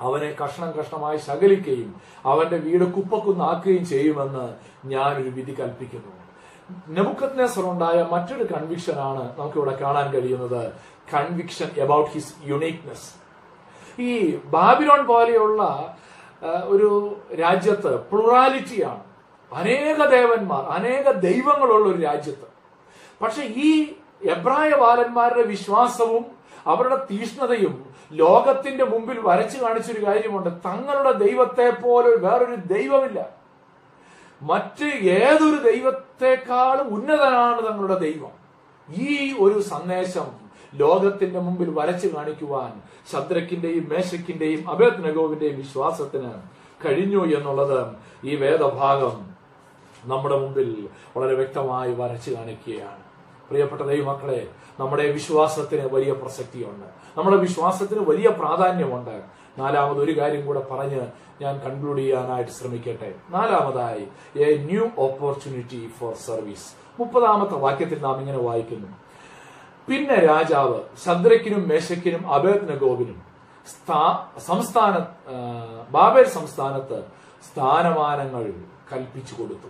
അവനെ കഷ്ണം കഷ്ണമായി ശകലിക്കുകയും അവന്റെ വീട് കുപ്പക്കുന്നാക്കുകയും ചെയ്യുമെന്ന് ഞാൻ ഒരു വിധി കൽപ്പിക്കുന്നു. നെബുക്കത് ഉണ്ടായ മറ്റൊരു കൺവിക്ഷനാണ് നമുക്കിവിടെ കാണാൻ കഴിയുന്നത്. കൺവിക്ഷൻ അബൌട്ട് ഹിസ് യുണീക്നെസ് ഈ ബാബിലോൺ പോലെയുള്ള ഒരു രാജ്യത്ത് പ്ലുറാലിറ്റിയാണ്. അനേക ദേവന്മാർ അനേക ദൈവങ്ങളുള്ള ഒരു രാജ്യത്ത്. പക്ഷെ ഈ എബ്രായ ബാലന്മാരുടെ വിശ്വാസവും അവരുടെ തീഷ്ണതയും ലോകത്തിന്റെ മുമ്പിൽ വരച്ചു കാണിച്ചൊരു കാര്യമുണ്ട്. തങ്ങളുടെ ദൈവത്തെ പോലെ വേറൊരു ദൈവമില്ല. മറ്റ് ഏതൊരു ദൈവത്തെക്കാളും ഉന്നതനാണ് തങ്ങളുടെ ദൈവം. ഈ ഒരു സന്ദേശം ലോകത്തിന്റെ മുമ്പിൽ വരച്ചു കാണിക്കുവാൻ ശദ്രക്കിന്റെയും മേശക്കിന്റെയും അഭേദ്നഗോവിന്റെയും വിശ്വാസത്തിന് കഴിഞ്ഞു എന്നുള്ളത് ഈ വേദഭാഗം നമ്മുടെ മുമ്പിൽ വളരെ വ്യക്തമായി വരച്ചു കാണിക്കുകയാണ്. പ്രിയപ്പെട്ട ദൈവമക്കളെ നമ്മുടെ വിശ്വാസത്തിന് വലിയ പ്രസക്തിയുണ്ട്. നമ്മുടെ വിശ്വാസത്തിന് വലിയ പ്രാധാന്യമുണ്ട്. നാലാമത് ഒരു കാര്യം കൂടെ പറഞ്ഞ് ഞാൻ കൺക്ലൂഡ് ചെയ്യാനായിട്ട് ശ്രമിക്കട്ടെ. നാലാമതായി a new opportunity for service മുപ്പതാമത്തെ വാക്യത്തിൽ നാം ഇങ്ങനെ വായിക്കുന്നു. പിന്നെ രാജാവ് ശദ്രക്കിനും മേശക്കിനും അബേദ്നഗോവിനും സ്ഥാ- സംസ്ഥാന ബാബേൽ സംസ്ഥാനത്ത് സ്ഥാനമാനങ്ങൾ കൽപ്പിച്ചു കൊടുത്തു.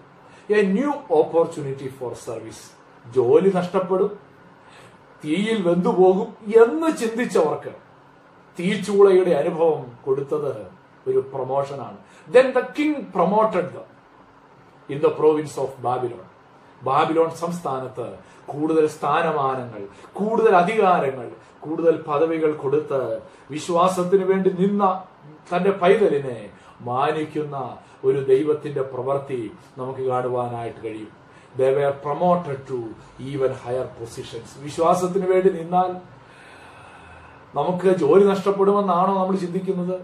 A new opportunity for service ജോലി നഷ്ടപ്പെടും തീയിൽ വെന്തുപോകും എന്ന് ചിന്തിച്ചവർക്ക് തീച്ചൂളയുടെ അനുഭവം കൊടുത്തത് ഒരു പ്രൊമോഷനാണ്. Then the king promoted the in the province of Babylon Babylon സംസ്ഥാനത്ത് കൂടുതൽ സ്ഥാനമാനങ്ങൾ കൂടുതൽ അധികാരങ്ങൾ കൂടുതൽ പദവികൾ കൊടുത്ത് വിശ്വാസത്തിന് വേണ്ടി നിന്ന തന്റെ പൈതലിനെ മാനിക്കുന്ന ഒരു ദൈവത്തിന്റെ പ്രവൃത്തി നമുക്ക് കാണുവാനായിട്ട് കഴിയും. They were promoted to even higher positions വിശ്വാസത്തിന് വേണ്ടി നിന്നാൽ നമുക്ക് ജോലി നഷ്ടപ്പെടുമെന്നാണോ നമ്മൾ ചിന്തിക്കുന്നത്?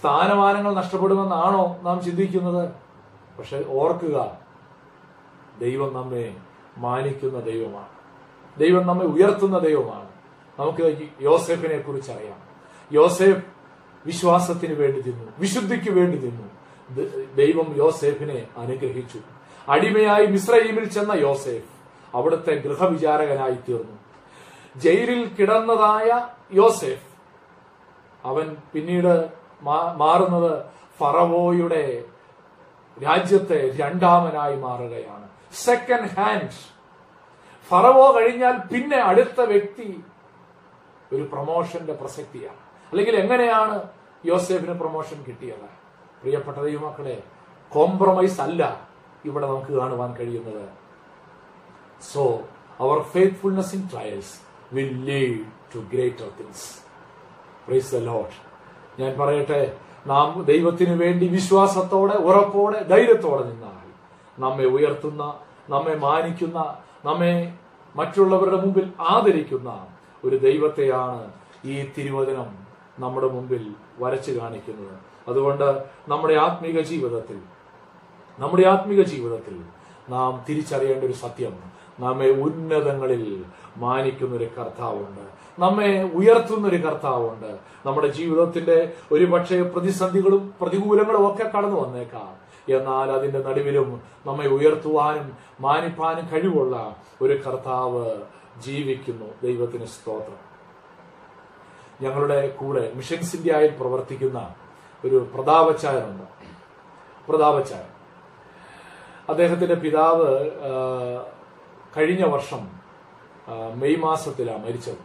സ്ഥാനമാനങ്ങൾ നഷ്ടപ്പെടുമെന്നാണോ നാം ചിന്തിക്കുന്നത്? പക്ഷെ ഓർക്കുക ദൈവം നമ്മെ മാനിക്കുന്ന ദൈവമാണ്. ദൈവം നമ്മെ ഉയർത്തുന്ന ദൈവമാണ്. നമുക്ക് യോസെഫിനെ കുറിച്ച് അറിയാം. യോസെഫ് വിശ്വാസത്തിന് വേണ്ടി തിന്നു വിശുദ്ധിക്ക് വേണ്ടി തിന്നു ദൈവം യോസെഫിനെ അനുഗ്രഹിച്ചു. അടിമയായി മിശ്രീമിൽ ചെന്ന യോസേഫ് അവിടുത്തെ ഗൃഹവിചാരകനായി തീർന്നു ജയിലിൽ കിടന്നതായ യോസേഫ് അവൻ പിന്നീട് മാറുന്നത് ഫറവോയുടെ രാജ്യത്തെ രണ്ടാമനായി മാറുകയാണ്. സെക്കൻഡ് ഹാൻഡ് ഫറവോ കഴിഞ്ഞാൽ പിന്നെ അടുത്ത വ്യക്തി ഒരു പ്രൊമോഷന്റെ പ്രസക്തിയാണ്. അല്ലെങ്കിൽ എങ്ങനെയാണ് യോസേഫിന് പ്രൊമോഷൻ കിട്ടിയത്? പ്രിയപ്പെട്ട ദൈവമക്കളെ കോംപ്രമൈസ് അല്ല. ഇവിടെ നമുക്ക് കാണുവാൻ കഴിയുന്നത്. So our faithfulness in trials will lead to greater things praise the lord ഞാൻ പറയട്ടെ നാം ദൈവത്തിന് വേണ്ടി വിശ്വാസത്തോടെ ഉറപ്പോടെ ധൈര്യത്തോടെ നിന്നാൽ നമ്മെ ഉയർത്തുന്ന നമ്മെ മാനിക്കുന്ന നമ്മെ മറ്റുള്ളവരുടെ മുമ്പിൽ ആദരിക്കുന്ന ഒരു ദൈവത്തെയാണ് ഈ തിരുവചനം നമ്മുടെ മുമ്പിൽ വരച്ചു കാണിക്കുന്നത്. അതുകൊണ്ട് നമ്മുടെ ആത്മീക ജീവിതത്തിൽ നമ്മുടെ ആത്മീക ജീവിതത്തിൽ നാം തിരിച്ചറിയേണ്ട ഒരു സത്യം. നമ്മെ ഉന്നതങ്ങളിൽ മാനിക്കുന്ന ഒരു കർത്താവുണ്ട്. നമ്മെ ഉയർത്തുന്ന ഒരു കർത്താവുണ്ട്. നമ്മുടെ ജീവിതത്തിന്റെ ഒരു പക്ഷേ പ്രതിസന്ധികളും പ്രതികൂലങ്ങളും ഒക്കെ കടന്നു വന്നേക്കാം. എന്നാൽ അതിന്റെ നടുവിലും നമ്മെ ഉയർത്തുവാനും മാനിപ്പാനും കഴിവുള്ള ഒരു കർത്താവ് ജീവിക്കുന്നു. ദൈവത്തിന് സ്തോത്രം. ഞങ്ങളുടെ കൂടെ മിഷൻസ് ഇന്ത്യയിൽ പ്രവർത്തിക്കുന്ന ഒരു പ്രതാപച്ചായനുണ്ട് പ്രതാപച്ചായൻ അദ്ദേഹത്തിന്റെ പിതാവ് കഴിഞ്ഞ വർഷം മെയ് മാസത്തിലാണ് മരിച്ചത്.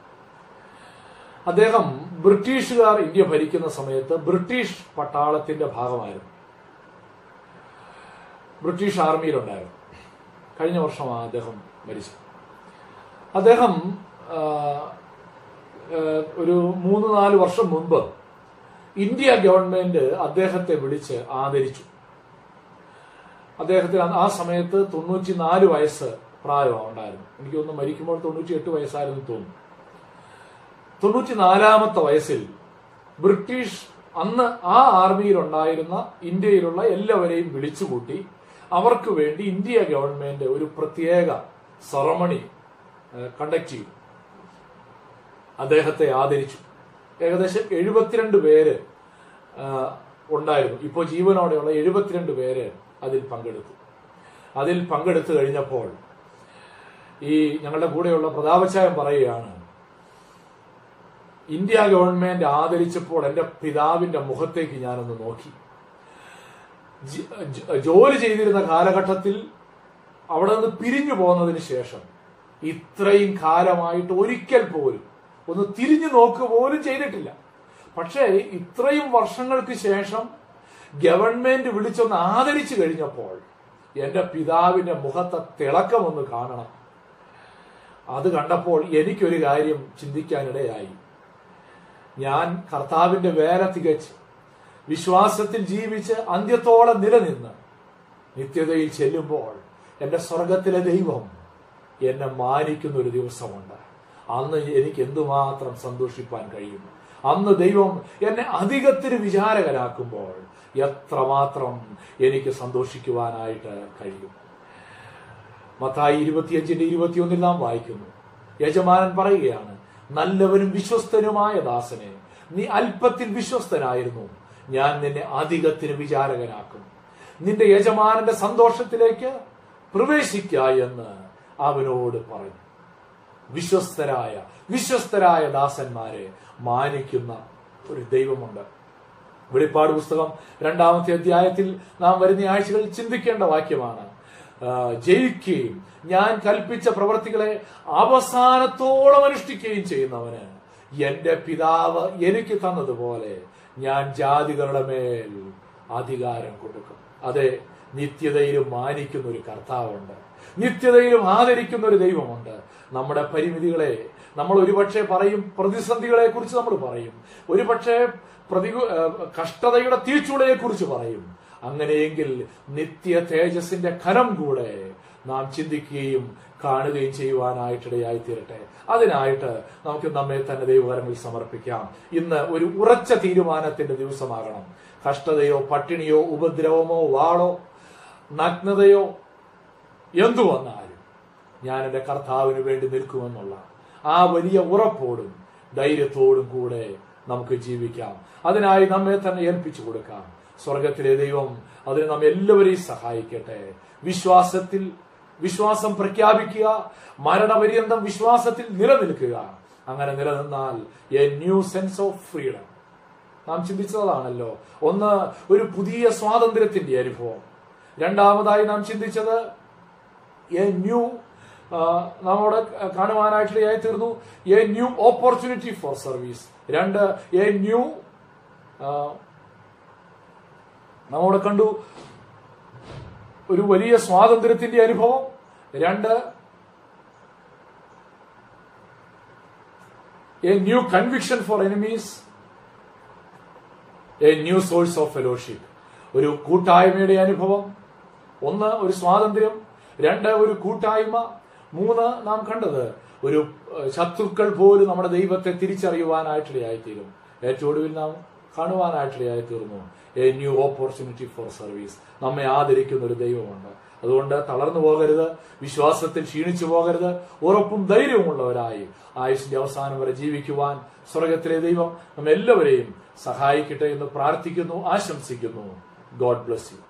അദ്ദേഹം ബ്രിട്ടീഷുകാർ ഇന്ത്യ ഭരിക്കുന്ന സമയത്ത് ബ്രിട്ടീഷ് പട്ടാളത്തിന്റെ ഭാഗമായിരുന്നു. ബ്രിട്ടീഷ് ആർമിയിലുണ്ടായിരുന്നു. കഴിഞ്ഞ വർഷമാണ് അദ്ദേഹം മരിച്ചത്. അദ്ദേഹം ഒരു മൂന്ന് നാല് വർഷം മുൻപ് ഇന്ത്യ ഗവൺമെന്റ് അദ്ദേഹത്തെ വിളിച്ച് ആദരിച്ചു. അദ്ദേഹത്തിന് ആ സമയത്ത് തൊണ്ണൂറ്റി നാല് വയസ്സ് പ്രായമാണ് ഉണ്ടായിരുന്നു. തോന്നുന്നു മരിക്കുമ്പോൾ തൊണ്ണൂറ്റി എട്ട് വയസ്സായിരുന്നു തോന്നുന്നു. തൊണ്ണൂറ്റി നാലാമത്തെ വയസ്സിൽ ബ്രിട്ടീഷ് അന്ന് ആ ആർമിയിലുണ്ടായിരുന്ന ഇന്ത്യയിലുള്ള എല്ലാവരെയും വിളിച്ചുകൂട്ടി അവർക്ക് വേണ്ടി ഇന്ത്യ ഗവൺമെന്റ് ഒരു പ്രത്യേക സെറമണി കണ്ടക്ട് ചെയ്തു. അദ്ദേഹത്തെ ആദരിച്ചു. ഏകദേശം എഴുപത്തിരണ്ട് പേര് ഉണ്ടായിരുന്നു. ഇപ്പോൾ ജീവനോടെയുള്ള എഴുപത്തിരണ്ട് പേര് അതിൽ പങ്കെടുത്തു. അതിൽ പങ്കെടുത്തു കഴിഞ്ഞപ്പോൾ ഈ ഞങ്ങളുടെ കൂടെയുള്ള പ്രതാപച്ചായം പറയുകയാണ് ഇന്ത്യ ഗവൺമെന്റ് ആദരിച്ചപ്പോൾ എന്റെ പിതാവിന്റെ മുഖത്തേക്ക് ഞാനൊന്ന് നോക്കി. ജോലി ചെയ്തിരുന്ന കാലഘട്ടത്തിൽ അവിടെ നിന്ന് പിരിഞ്ഞു പോകുന്നതിന് ശേഷം ഇത്രയും കാലമായിട്ട് ഒരിക്കൽ പോലും ഒന്ന് തിരിഞ്ഞു നോക്കുക പോലും ചെയ്തിട്ടില്ല. പക്ഷേ ഇത്രയും വർഷങ്ങൾക്ക് ശേഷം ഗവൺമെന്റ് വിളിച്ചൊന്ന് ആദരിച്ചു കഴിഞ്ഞപ്പോൾ എന്റെ പിതാവിന്റെ മുഖത്തെ തിളക്കം ഒന്ന് കാണണം. അത് കണ്ടപ്പോൾ എനിക്കൊരു കാര്യം ചിന്തിക്കാനിടയായി. ഞാൻ കർത്താവിന്റെ വേല തികച്ച് വിശ്വാസത്തിൽ ജീവിച്ച് അന്ത്യത്തോളം നിലനിന്ന് നിത്യതയിൽ ചെല്ലുമ്പോൾ എന്റെ സ്വർഗത്തിലെ ദൈവം എന്നെ മാനിക്കുന്ന ഒരു ദിവസമുണ്ട്. അന്ന് എനിക്ക് എന്തുമാത്രം സന്തോഷിപ്പാൻ കഴിയും. അന്ന് ദൈവം എന്നെ അധികത്തിന് വിചാരകനാക്കുമ്പോൾ എത്രമാത്രം എനിക്ക് സന്തോഷിക്കുവാനായിട്ട് കഴിയും? മത്തായി ഇരുപത്തിയഞ്ചിന്റെ ഇരുപത്തിയൊന്നിൽ നാം വായിക്കുന്നു. യജമാനൻ പറയുകയാണ് നല്ലവനും വിശ്വസ്തനുമായ ദാസനെ നീ അല്പത്തിൽ വിശ്വസ്തനായിരുന്നു. ഞാൻ നിന്നെ അധികത്തിന് വിചാരകനാക്കും. നിന്റെ യജമാനന്റെ സന്തോഷത്തിലേക്ക് പ്രവേശിക്ക എന്ന് അവനോട് പറഞ്ഞു. വിശ്വസ്തരായ വിശ്വസ്തരായ ദാസന്മാരെ മാനിക്കുന്ന ഒരു ദൈവമുണ്ട്. വെളിപ്പാട് പുസ്തകം രണ്ടാമത്തെ അധ്യായത്തിൽ നാം വരുന്ന ആഴ്ചകളിൽ ചിന്തിക്കേണ്ട വാക്യമാണ്. ജയിക്കുകയും ഞാൻ കൽപ്പിച്ച പ്രവർത്തികളെ അവസാനത്തോളം അനുഷ്ഠിക്കുകയും ചെയ്യുന്നവന് എന്റെ പിതാവ് എനിക്ക് തന്നതുപോലെ ഞാൻ ജാതികളുടെ മേൽ അധികാരം കൊടുക്കും. അതെ നിത്യതയിലും മാനിക്കുന്ന ഒരു കർത്താവുണ്ട്. നിത്യതയിലും ആദരിക്കുന്ന ഒരു ദൈവമുണ്ട്. നമ്മുടെ പരിമിതികളെ നമ്മൾ ഒരുപക്ഷെ പറയും പ്രതിസന്ധികളെ കുറിച്ച് നമ്മൾ പറയും. ഒരുപക്ഷെ പ്രതികൂ ഏഹ് കഷ്ടതയുടെ തീച്ചുളയെ കുറിച്ച് പറയും. അങ്ങനെയെങ്കിൽ നിത്യ തേജസിന്റെ ഖനം കൂടെ നാം ചിന്തിക്കുകയും കാണുകയും ചെയ്യുവാനായിട്ടിടയായി തീരട്ടെ. അതിനായിട്ട് നമുക്ക് നമ്മെ തന്നെ ദൈവകരങ്ങളിൽ സമർപ്പിക്കാം. ഇന്ന് ഒരു ഉറച്ച തീരുമാനത്തിന്റെ ദിവസമാകണം. കഷ്ടതയോ പട്ടിണിയോ ഉപദ്രവമോ വാളോ നഗ്നതയോ എന്തു വന്നാലും ഞാൻ എന്റെ കർത്താവിന് വേണ്ടി നിൽക്കുമെന്നുള്ള ആ വലിയ ഉറപ്പോടും ധൈര്യത്തോടും കൂടെ നമുക്ക് ജീവിക്കാം. അതിനായി നമ്മെ തന്നെ ഏൽപ്പിച്ചു കൊടുക്കാം. സ്വർഗത്തിലെ ദൈവം അതിന് നാം എല്ലാവരെയും സഹായിക്കട്ടെ. വിശ്വാസത്തിൽ വിശ്വാസം പ്രഖ്യാപിക്കുക. മരണപര്യന്തം വിശ്വാസത്തിൽ നിലനിൽക്കുക. അങ്ങനെ നിലനിന്നാൽ a new sense of freedom നാം ചിന്തിച്ചതാണല്ലോ. ഒന്ന് ഒരു പുതിയ സ്വാതന്ത്ര്യത്തിന്റെ അനുഭവം. രണ്ടാമതായി നാം ചിന്തിച്ചത് എ ന്യൂ നമ്മോട് കാണുവാനായിട്ടിടയായി തീർന്നു a new opportunity for service രണ്ട് എ ന്യൂ നാം അവിടെ കണ്ടു ഒരു വലിയ സ്വാതന്ത്ര്യത്തിന്റെ അനുഭവം. രണ്ട് a new conviction for enemies a new source of fellowship ഒരു കൂട്ടായ്മയുടെ അനുഭവം. ഒന്ന് ഒരു സ്വാതന്ത്ര്യം. രണ്ട് ഒരു കൂട്ടായ്മ. മൂന്ന് നാം കണ്ടത് ഒരു ശത്രുക്കൾ പോലും നമ്മുടെ ദൈവത്തെ തിരിച്ചറിയുവാനായിട്ടിടയായിത്തീരും. ഏറ്റവും ഒടുവിൽ നാം കാണുവാനായിട്ടിടയായിത്തീർന്നു. A new opportunity for service നമ്മെ ആദരിക്കുന്ന ഒരു ദൈവമുണ്ട്. അതുകൊണ്ട് തളർന്നു പോകരുത് വിശ്വാസത്തിൽ ക്ഷീണിച്ചു പോകരുത് ഉറപ്പും ധൈര്യവുമുള്ളവരായി ആയുഷിന്റെ അവസാനം വരെ ജീവിക്കുവാൻ സ്വർഗത്തിലെ ദൈവം നമ്മെല്ലാവരെയും സഹായിക്കട്ടെ എന്ന് പ്രാർത്ഥിക്കുന്നു ആശംസിക്കുന്നു. God bless you